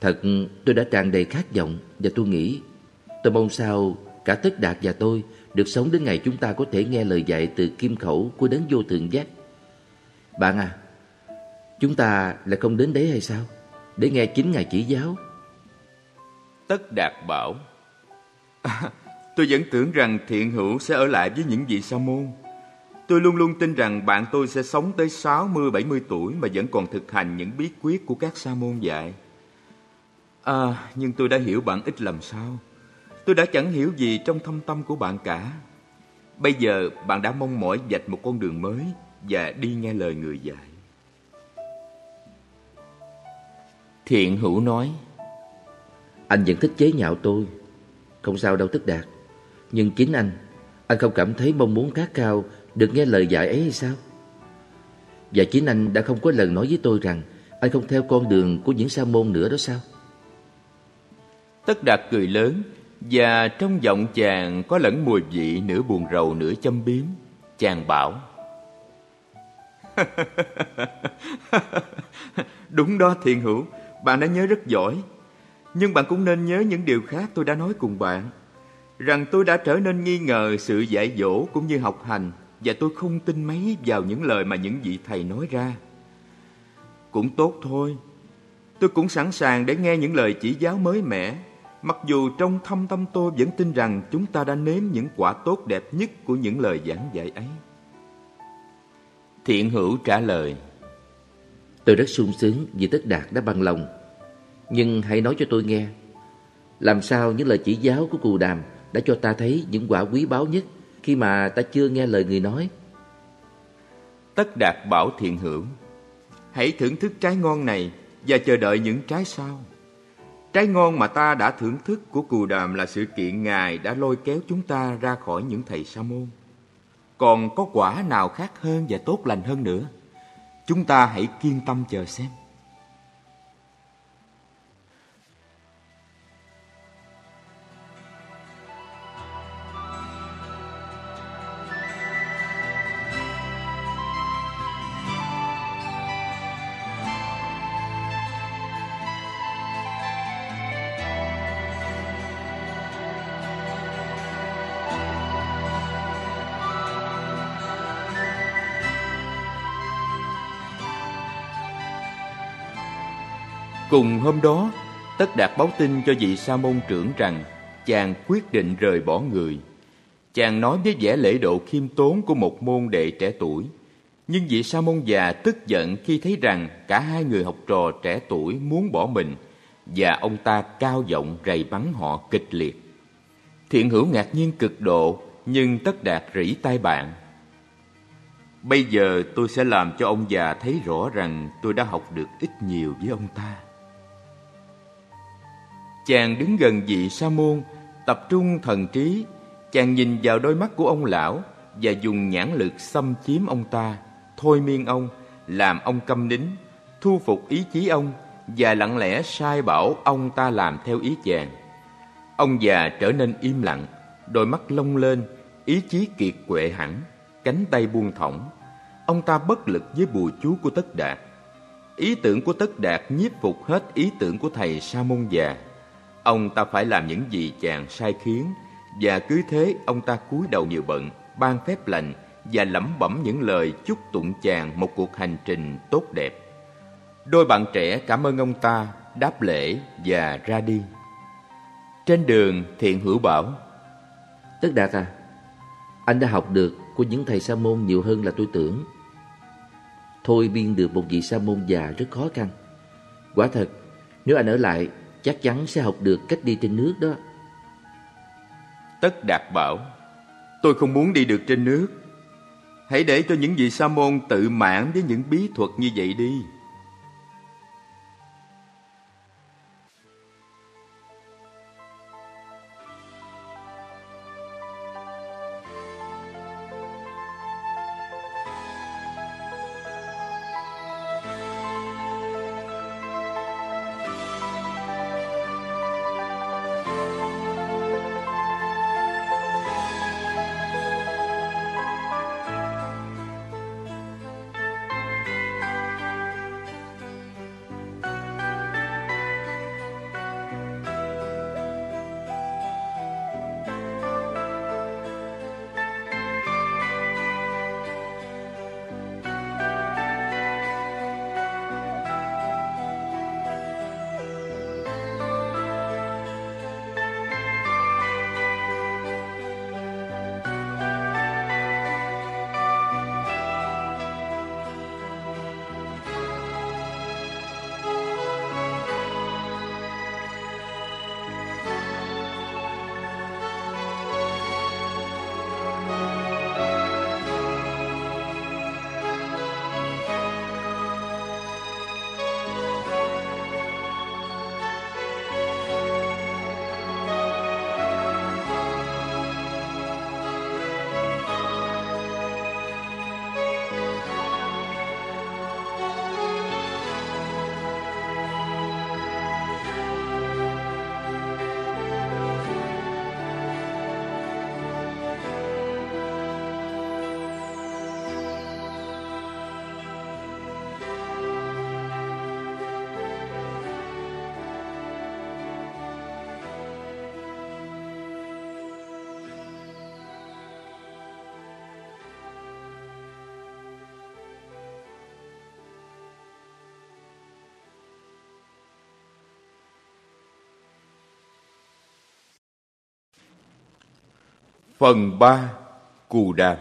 Thật tôi đã tràn đầy khát vọng và tôi nghĩ tôi mong sao cả Tất Đạt và tôi được sống đến ngày chúng ta có thể nghe lời dạy từ kim khẩu của đấng vô thượng giác. Bạn à, chúng ta lại không đến đấy hay sao? Để nghe chính Ngài chỉ giáo. Tất Đạt bảo Tôi vẫn tưởng rằng thiện hữu sẽ ở lại với những vị sa môn. Tôi luôn luôn tin rằng bạn tôi sẽ sống tới 60-70 tuổi mà vẫn còn thực hành những bí quyết của các sa môn dạy. À, nhưng tôi đã hiểu bạn ít làm sao. Tôi đã chẳng hiểu gì trong thâm tâm của bạn cả. Bây giờ bạn đã mong mỏi dạch một con đường mới và đi nghe lời người dạy. Thiện hữu nói Anh vẫn thích chế nhạo tôi Không sao đâu tức đạt nhưng chính anh Anh không cảm thấy mong muốn khát cao Được nghe lời dạy ấy hay sao Và chính anh đã không có lần nói với tôi rằng Anh không theo con đường của những sa môn nữa đó sao Tất đạt cười lớn, Và trong giọng chàng có lẫn mùi vị nửa buồn rầu nửa châm biếm Chàng bảo, Đúng đó thiện hữu, bạn đã nhớ rất giỏi. Nhưng bạn cũng nên nhớ những điều khác tôi đã nói cùng bạn. Rằng tôi đã trở nên nghi ngờ sự dạy dỗ cũng như học hành và tôi không tin mấy vào những lời mà những vị thầy nói ra. Cũng tốt thôi. Tôi cũng sẵn sàng để nghe những lời chỉ giáo mới mẻ Mặc dù trong thâm tâm tôi vẫn tin rằng chúng ta đã nếm những quả tốt đẹp nhất của những lời giảng dạy ấy. Thiện hữu trả lời Tôi rất sung sướng vì Tất Đạt đã bằng lòng. Nhưng hãy nói cho tôi nghe, làm sao những lời chỉ giáo của cù đàm đã cho ta thấy những quả quý báu nhất khi mà ta chưa nghe lời người nói? Tất Đạt bảo thiện hưởng, hãy thưởng thức trái ngon này và chờ đợi những trái sau. Trái ngon mà ta đã thưởng thức của cù đàm là sự kiện Ngài đã lôi kéo chúng ta ra khỏi những thầy sa môn. Còn có quả nào khác hơn và tốt lành hơn nữa? Chúng ta hãy kiên tâm chờ xem. Cùng hôm đó, Tất Đạt báo tin cho vị sa môn trưởng rằng chàng quyết định rời bỏ người. Chàng nói với vẻ lễ độ khiêm tốn của một môn đệ trẻ tuổi. Nhưng vị sa môn già tức giận khi thấy rằng cả hai người học trò trẻ tuổi muốn bỏ mình và ông ta cao giọng rầy bắn họ kịch liệt. Thiện hữu ngạc nhiên cực độ nhưng Tất Đạt rỉ tai bạn. Bây giờ tôi sẽ làm cho ông già thấy rõ rằng tôi đã học được ít nhiều với ông ta. Chàng đứng gần vị sa môn, tập trung thần trí. Chàng nhìn vào đôi mắt của ông lão và dùng nhãn lực xâm chiếm ông ta, thôi miên ông, làm ông câm nín, thu phục ý chí ông và lặng lẽ sai bảo ông ta làm theo ý chàng. Ông già trở nên im lặng, đôi mắt lông lên, ý chí kiệt quệ hẳn, cánh tay buông thõng. Ông ta bất lực với bùa chú của Tất Đạt. Ý tưởng của Tất Đạt nhiếp phục hết ý tưởng của thầy Sa môn già. Ông ta phải làm những gì chàng sai khiến, Và cứ thế ông ta cúi đầu nhiều bận, Ban phép lành, Và lẩm bẩm những lời chúc tụng chàng Một cuộc hành trình tốt đẹp. Đôi bạn trẻ cảm ơn ông ta, Đáp lễ và ra đi. Trên đường, thiện hữu bảo, Tất Đạt à Anh đã học được của những thầy sa môn nhiều hơn là tôi tưởng. Thôi biên được một vị sa môn già rất khó khăn. Quả thật, Nếu anh ở lại chắc chắn sẽ học được cách đi trên nước đó. Tất Đạt bảo, tôi không muốn đi được trên nước. Hãy để cho những vị sa môn tự mãn với những bí thuật như vậy đi. Phần 3 Cù Đàm.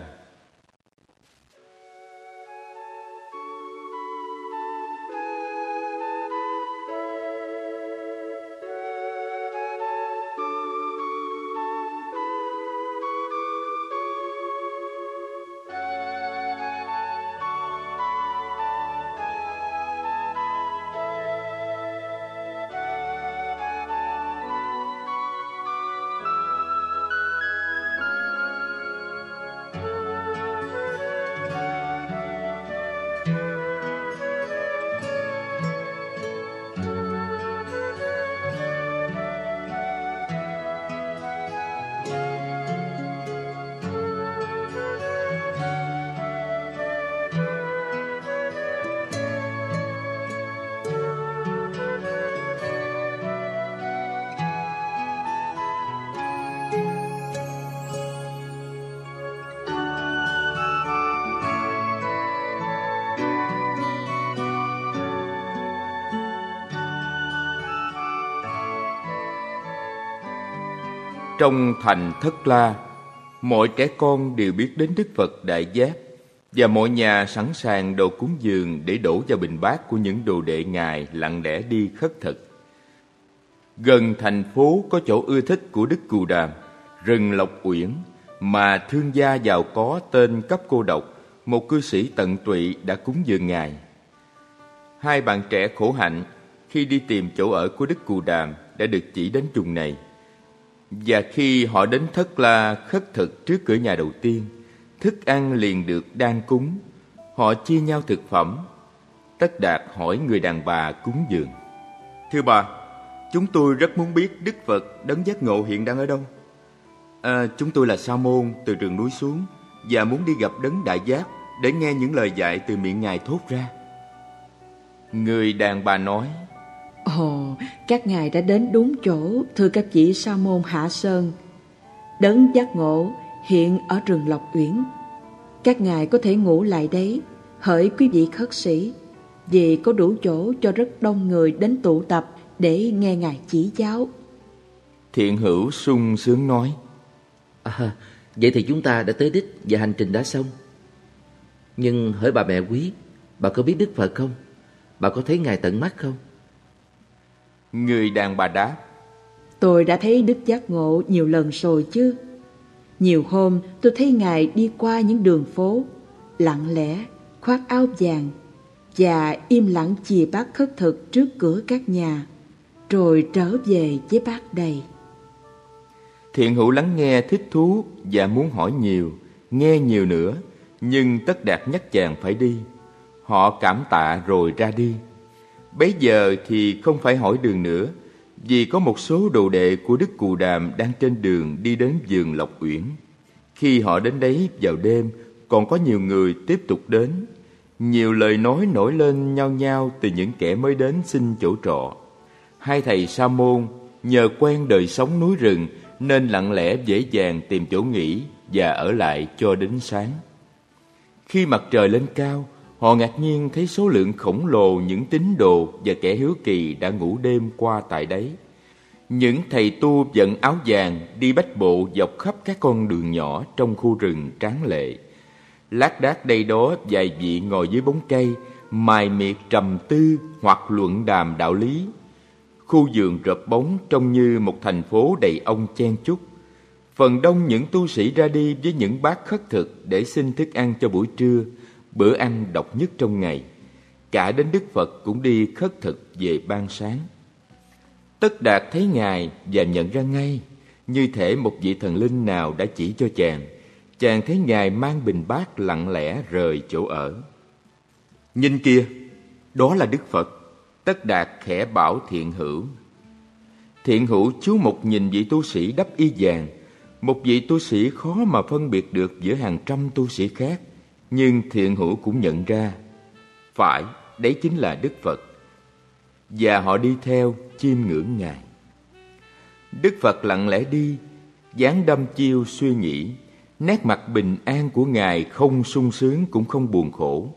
Trong thành Thất La, mọi trẻ con đều biết đến Đức Phật Đại Giác và mọi nhà sẵn sàng đồ cúng dường để đổ vào bình bát của những đồ đệ ngài lặng lẽ đi khất thực. Gần thành phố có chỗ ưa thích của Đức Cù Đàm, rừng Lộc Uyển, mà thương gia giàu có tên Cấp Cô Độc, một cư sĩ tận tụy đã cúng dường ngài. Hai bạn trẻ khổ hạnh khi đi tìm chỗ ở của Đức Cù Đàm đã được chỉ đến vùng này. Và khi họ đến thất la khất thực trước cửa nhà đầu tiên, thức ăn liền được đan cúng. Họ chia nhau thực phẩm. Tất Đạt hỏi người đàn bà cúng dường. Thưa bà, chúng tôi rất muốn biết Đức Phật đấng giác ngộ hiện đang ở đâu. À, chúng tôi là Sa môn từ rừng núi xuống và muốn đi gặp đấng đại giác để nghe những lời dạy từ miệng ngài thốt ra. Người đàn bà nói Ồ, các ngài đã đến đúng chỗ, thưa các vị sa môn Hạ Sơn. Đấng giác ngộ hiện ở rừng Lộc Uyển. Các ngài có thể ngủ lại đấy, hỡi quý vị khất sĩ, vì có đủ chỗ cho rất đông người đến tụ tập để nghe ngài chỉ giáo. Thiện hữu sung sướng nói. À, vậy thì chúng ta đã tới đích và hành trình đã xong. Nhưng hỡi bà mẹ quý, bà có biết Đức Phật không? Bà có thấy Ngài tận mắt không? Người đàn bà đáp Tôi đã thấy Đức Giác Ngộ nhiều lần rồi chứ. Nhiều hôm tôi thấy Ngài đi qua những đường phố Lặng lẽ, khoác áo vàng Và im lặng chìa bát khất thực trước cửa các nhà Rồi trở về với bát đầy. Thiện hữu lắng nghe thích thú và muốn hỏi nhiều, nghe nhiều nữa Nhưng tất đạt nhắc chàng phải đi. Họ cảm tạ rồi ra đi Bấy giờ thì không phải hỏi đường nữa, vì có một số đồ đệ của Đức Cù Đàm đang trên đường đi đến vườn Lộc Uyển. Khi họ đến đấy vào đêm, còn có nhiều người tiếp tục đến. Nhiều lời nói nổi lên nhau nhau từ những kẻ mới đến xin chỗ trọ. Hai thầy Sa môn nhờ quen đời sống núi rừng nên lặng lẽ dễ dàng tìm chỗ nghỉ và ở lại cho đến sáng. Khi mặt trời lên cao, Họ ngạc nhiên thấy số lượng khổng lồ những tín đồ và kẻ hiếu kỳ đã ngủ đêm qua tại đấy. Những thầy tu dẫn áo vàng đi bách bộ dọc khắp các con đường nhỏ trong khu rừng tráng lệ. Lát đác đây đó vài vị ngồi dưới bóng cây, mài miệt trầm tư hoặc luận đàm đạo lý. Khu vườn rợp bóng trông như một thành phố đầy ông chen chúc. Phần đông những tu sĩ ra đi với những bát khất thực để xin thức ăn cho buổi trưa, bữa ăn độc nhất trong ngày. Cả đến Đức Phật cũng đi khất thực về ban sáng. Tất Đạt thấy Ngài và nhận ra ngay, như thể một vị thần linh nào đã chỉ cho chàng. Chàng thấy Ngài mang bình bát lặng lẽ rời chỗ ở. Nhìn kia, đó là Đức Phật. Tất Đạt khẽ bảo thiện hữu. Thiện hữu chú một nhìn vị tu sĩ đắp y vàng, một vị tu sĩ khó mà phân biệt được giữa hàng trăm tu sĩ khác. Nhưng thiện hữu cũng nhận ra Phải, đấy chính là Đức Phật. Và họ đi theo chiêm ngưỡng Ngài. Đức Phật lặng lẽ đi dáng đâm chiêu suy nghĩ Nét mặt bình an của Ngài không sung sướng cũng không buồn khổ.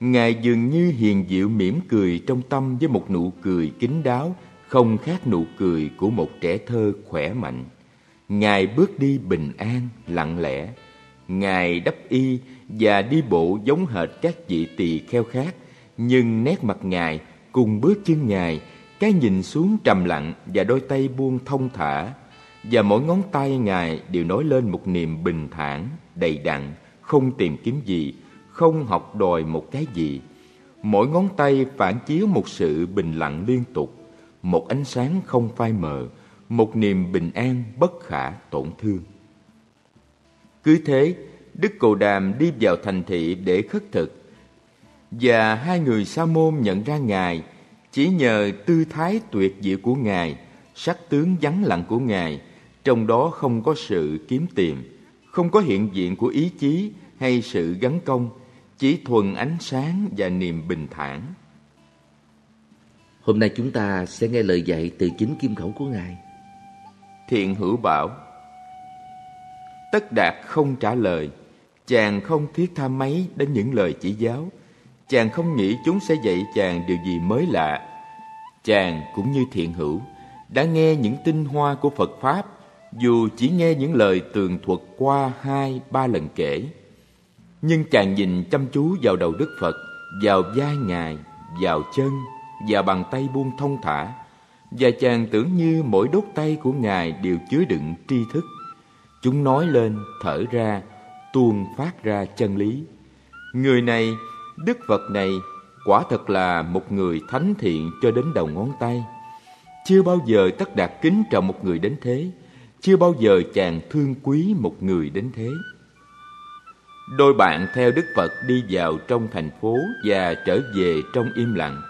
Ngài dường như hiền diệu mỉm cười trong tâm với một nụ cười kín đáo Không khác nụ cười của một trẻ thơ khỏe mạnh. Ngài bước đi bình an, lặng lẽ. Ngài đắp y và đi bộ giống hệt các vị tỳ kheo khác, nhưng nét mặt Ngài cùng bước chân Ngài, cái nhìn xuống trầm lặng và đôi tay buông thông thả, và mỗi ngón tay Ngài đều nói lên một niềm bình thản, đầy đặn, không tìm kiếm gì, không học đòi một cái gì. Mỗi ngón tay phản chiếu một sự bình lặng liên tục, một ánh sáng không phai mờ, một niềm bình an bất khả tổn thương. Cứ thế, Đức Cồ Đàm đi vào thành thị để khất thực. Và hai người sa môn nhận ra Ngài chỉ nhờ tư thái tuyệt diệu của Ngài, sắc tướng vắng lặng của Ngài, trong đó không có sự kiếm tìm, không có hiện diện của ý chí hay sự gắn công, chỉ thuần ánh sáng và niềm bình thản. Hôm nay chúng ta sẽ nghe lời dạy từ chính kim khẩu của Ngài. Thiện hữu bảo Tất đạt không trả lời Chàng không thiết tha mấy đến những lời chỉ giáo. Chàng không nghĩ chúng sẽ dạy chàng điều gì mới lạ. Chàng cũng như thiện hữu Đã nghe những tinh hoa của Phật Pháp Dù chỉ nghe những lời tường thuật qua hai ba lần kể. Nhưng chàng nhìn chăm chú vào đầu Đức Phật Vào vai Ngài Vào chân Và bàn tay buông thông thả. Và chàng tưởng như mỗi đốt tay của Ngài đều chứa đựng tri thức. Chúng nói lên, thở ra, tuôn phát ra chân lý. Người này, Đức Phật này, quả thật là một người thánh thiện cho đến đầu ngón tay. Chưa bao giờ tất đạt kính trọng một người đến thế, chưa bao giờ chàng thương quý một người đến thế. Đôi bạn theo Đức Phật đi vào trong thành phố và trở về trong im lặng.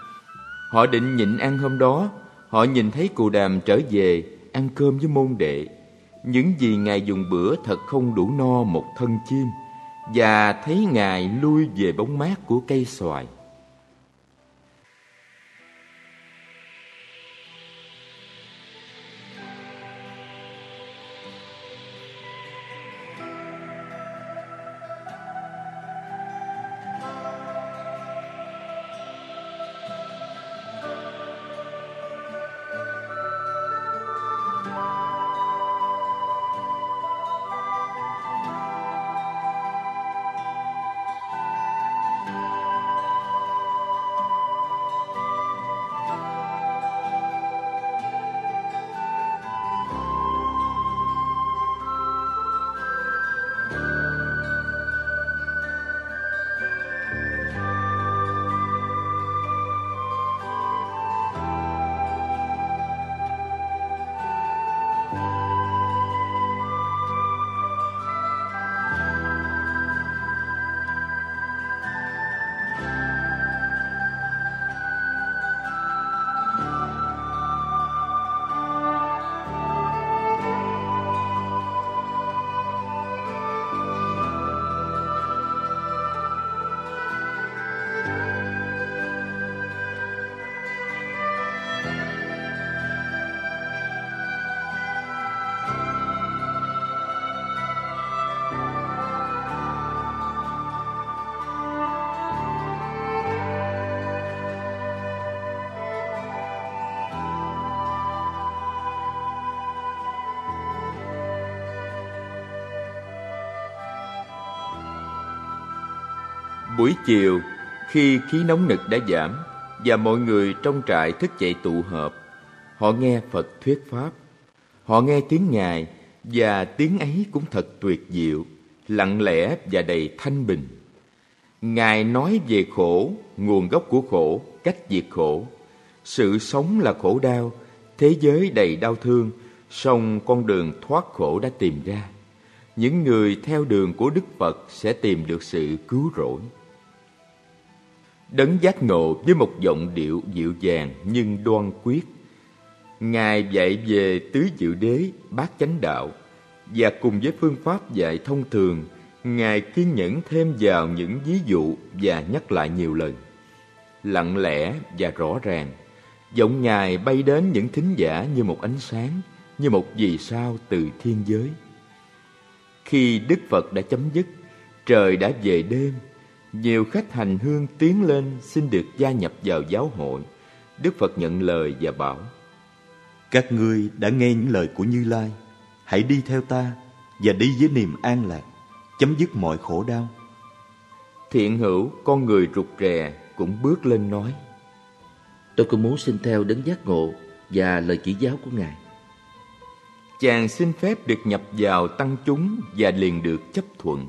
Họ định nhịn ăn hôm đó, họ nhìn thấy cụ đàm trở về ăn cơm với môn đệ những gì Ngài dùng bữa thật không đủ no một thân chim, Và thấy Ngài lui về bóng mát của cây xoài. Buổi chiều, khi khí nóng nực đã giảm và mọi người trong trại thức dậy tụ họp, họ nghe Phật thuyết pháp. Họ nghe tiếng Ngài và tiếng ấy cũng thật tuyệt diệu, lặng lẽ và đầy thanh bình. Ngài nói về khổ, nguồn gốc của khổ, cách diệt khổ. Sự sống là khổ đau, thế giới đầy đau thương, song con đường thoát khổ đã tìm ra. Những người theo đường của Đức Phật sẽ tìm được sự cứu rỗi. Đấng giác ngộ với một giọng điệu dịu dàng nhưng đoan quyết. Ngài dạy về tứ diệu đế, bát chánh đạo và cùng với phương pháp dạy thông thường, Ngài kiên nhẫn thêm vào những ví dụ và nhắc lại nhiều lần. Lặng lẽ và rõ ràng, giọng Ngài bay đến những thính giả như một ánh sáng, như một vì sao từ thiên giới. Khi Đức Phật đã chấm dứt, trời đã về đêm nhiều khách hành hương tiến lên xin được gia nhập vào giáo hội. Đức Phật nhận lời và bảo Các ngươi đã nghe những lời của Như Lai hãy đi theo ta và đi với niềm an lạc, chấm dứt mọi khổ đau. Thiện hữu, con người rụt rè, cũng bước lên nói. Tôi cũng muốn xin theo đấng giác ngộ và lời chỉ giáo của Ngài. Chàng xin phép được nhập vào tăng chúng và liền được chấp thuận.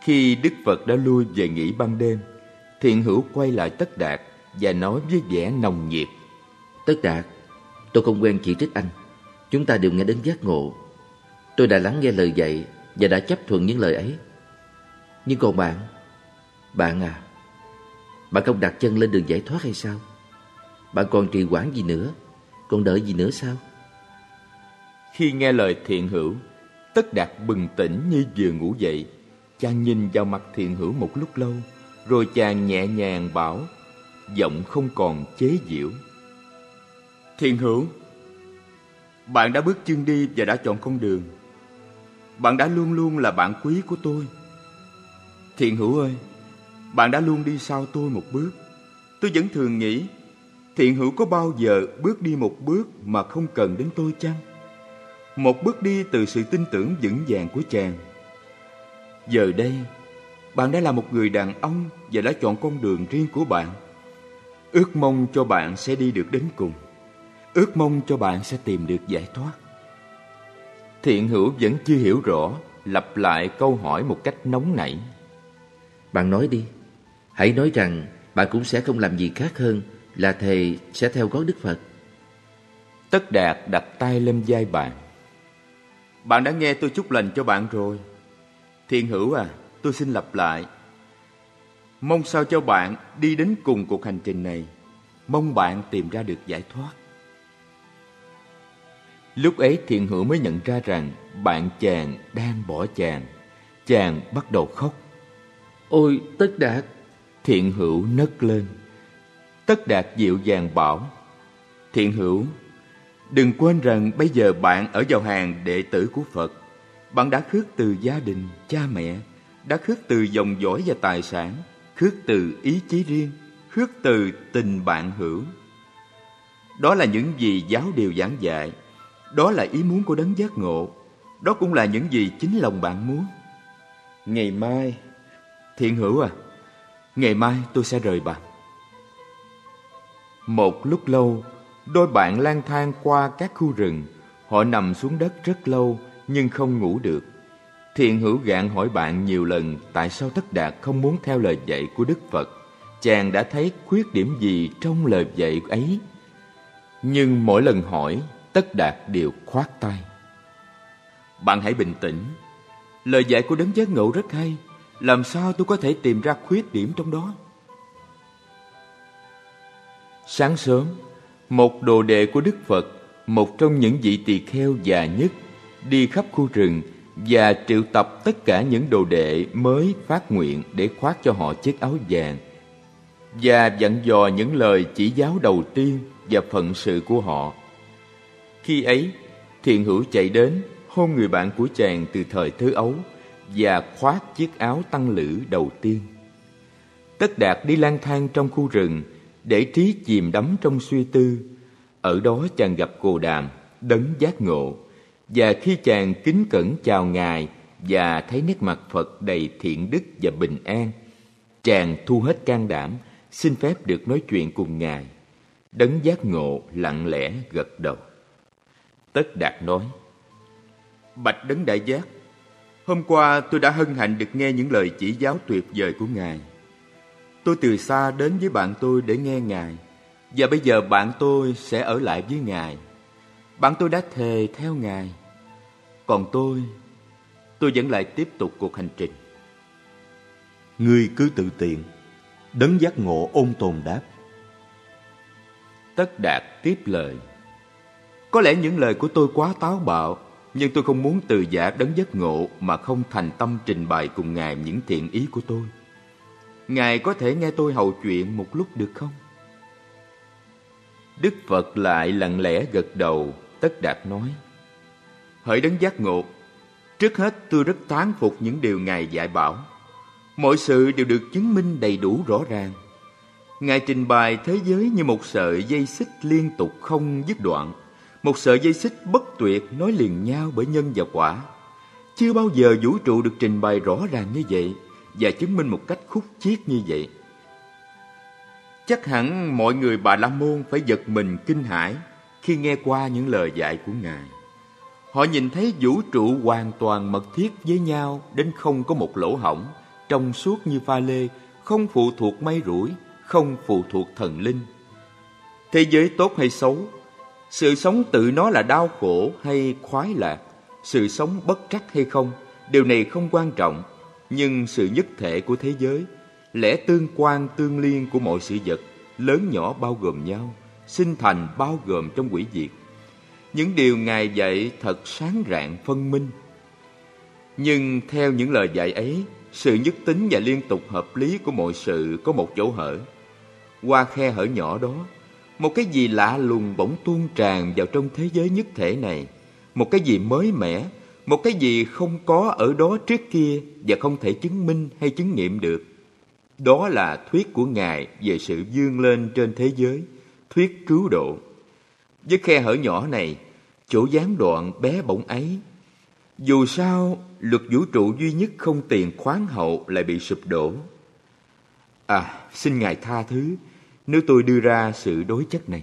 Khi Đức Phật đã lui về nghỉ ban đêm, Thiện hữu quay lại Tất Đạt và nói với vẻ nồng nhiệt. Tất Đạt, tôi không quen chỉ trích anh. Chúng ta đều nghe đến giác ngộ. Tôi đã lắng nghe lời dạy và đã chấp thuận những lời ấy. Nhưng còn bạn, bạn à, bạn không đặt chân lên đường giải thoát hay sao? Bạn còn trì hoãn gì nữa? Còn đợi gì nữa sao? Khi nghe lời thiện hữu, Tất Đạt bừng tỉnh như vừa ngủ dậy. Chàng nhìn vào mặt thiện hữu một lúc lâu, rồi chàng nhẹ nhàng bảo, giọng không còn chế giễu. Thiện hữu, bạn đã bước chân đi và đã chọn con đường. Bạn đã luôn luôn là bạn quý của tôi. Thiện hữu ơi, bạn đã luôn đi sau tôi một bước. Tôi vẫn thường nghĩ, thiện hữu có bao giờ bước đi một bước mà không cần đến tôi chăng? Một bước đi từ sự tin tưởng vững vàng của chàng. Giờ đây, bạn đã là một người đàn ông và đã chọn con đường riêng của bạn. Ước mong cho bạn sẽ đi được đến cùng. Ước mong cho bạn sẽ tìm được giải thoát. Thiện hữu vẫn chưa hiểu rõ, lặp lại câu hỏi một cách nóng nảy. Bạn nói đi, hãy nói rằng bạn cũng sẽ không làm gì khác hơn là thề sẽ theo gót Đức Phật. Tất Đạt đặt tay lên vai bạn. Bạn đã nghe tôi chúc lành cho bạn rồi. Thiện hữu à, tôi xin lặp lại. Mong sao cho bạn đi đến cùng cuộc hành trình này. Mong bạn tìm ra được giải thoát. Lúc ấy thiện hữu mới nhận ra rằng bạn chàng đang bỏ chàng. Chàng bắt đầu khóc. Ôi Tất Đạt! Thiện hữu nấc lên. Tất Đạt dịu dàng bảo. Thiện hữu, đừng quên rằng bây giờ bạn ở vào hàng đệ tử của Phật. Bạn đã khước từ gia đình, cha mẹ, đã khước từ dòng dõi và tài sản, khước từ ý chí riêng, khước từ tình bạn hữu. Đó là những gì giáo điều giảng dạy, đó là ý muốn của đấng giác ngộ, đó cũng là những gì chính lòng bạn muốn. Ngày mai, thiện hữu à, ngày mai tôi sẽ rời bạn. Một lúc lâu, đôi bạn lang thang qua các khu rừng, họ nằm xuống đất rất lâu nhưng không ngủ được. Thiện hữu gạn hỏi bạn nhiều lần tại sao Tất Đạt không muốn theo lời dạy của Đức Phật. Chàng đã thấy khuyết điểm gì trong lời dạy ấy. Nhưng mỗi lần hỏi, Tất Đạt đều khoát tay. Bạn hãy bình tĩnh. Lời dạy của Đấng Giác Ngộ rất hay. Làm sao tôi có thể tìm ra khuyết điểm trong đó? Sáng sớm, một đồ đệ của Đức Phật, một trong những vị tỳ kheo già nhất, đi khắp khu rừng và triệu tập tất cả những đồ đệ mới phát nguyện để khoác cho họ chiếc áo vàng và dặn dò những lời chỉ giáo đầu tiên và phận sự của họ. Khi ấy, thiện hữu chạy đến hôn người bạn của chàng từ thời thứ ấu và khoác chiếc áo tăng lữ đầu tiên. Tất Đạt đi lang thang trong khu rừng để trí chìm đắm trong suy tư. Ở đó chàng gặp Cồ Đàm, đấng giác ngộ, và khi chàng kính cẩn chào Ngài và thấy nét mặt Phật đầy thiện đức và bình an, chàng thu hết can đảm, xin phép được nói chuyện cùng Ngài. Đấng giác ngộ lặng lẽ gật đầu. Tất Đạt nói, Bạch Đấng Đại Giác, hôm qua tôi đã hân hạnh được nghe những lời chỉ giáo tuyệt vời của Ngài. Tôi từ xa đến với bạn tôi để nghe Ngài, và bây giờ bạn tôi sẽ ở lại với Ngài. Bạn tôi đã thề theo Ngài, còn tôi, tôi vẫn lại tiếp tục cuộc hành trình. Ngươi cứ tự tiện, đấng giác ngộ ôn tồn đáp. Tất Đạt tiếp lời. Có lẽ những lời của tôi quá táo bạo, nhưng tôi không muốn từ giả đấng giác ngộ mà không thành tâm trình bày cùng Ngài những thiện ý của tôi. Ngài có thể nghe tôi hầu chuyện một lúc được không? Đức Phật lại lặng lẽ gật đầu, Tất Đạt nói. Hỡi đấng giác ngộ, trước hết tôi rất tán phục những điều Ngài dạy bảo. Mọi sự đều được chứng minh đầy đủ rõ ràng. Ngài trình bày thế giới như một sợi dây xích liên tục không dứt đoạn. Một sợi dây xích bất tuyệt nối liền nhau bởi nhân và quả. Chưa bao giờ vũ trụ được trình bày rõ ràng như vậy và chứng minh một cách khúc chiết như vậy. Chắc hẳn mọi người Bà La Môn phải giật mình kinh hãi khi nghe qua những lời dạy của Ngài. Họ nhìn thấy vũ trụ hoàn toàn mật thiết với nhau đến không có một lỗ hổng, trong suốt như pha lê, không phụ thuộc may rủi, không phụ thuộc thần linh. Thế giới tốt hay xấu, sự sống tự nó là đau khổ hay khoái lạc, sự sống bất trắc hay không, điều này không quan trọng, nhưng sự nhất thể của thế giới, lẽ tương quan tương liên của mọi sự vật, lớn nhỏ bao gồm nhau, sinh thành bao gồm trong quỷ diệt. Những điều Ngài dạy thật sáng rạng phân minh. Nhưng theo những lời dạy ấy, sự nhất tính và liên tục hợp lý của mọi sự có một chỗ hở. Qua khe hở nhỏ đó, một cái gì lạ lùng bỗng tuôn tràn vào trong thế giới nhất thể này. Một cái gì mới mẻ, một cái gì không có ở đó trước kia và không thể chứng minh hay chứng nghiệm được. Đó là thuyết của Ngài về sự vươn lên trên thế giới, thuyết cứu độ. Với khe hở nhỏ này, chỗ gián đoạn bé bỏng ấy, dù sao luật vũ trụ duy nhất không tiền khoáng hậu lại bị sụp đổ. À, xin Ngài tha thứ nếu tôi đưa ra sự đối chất này.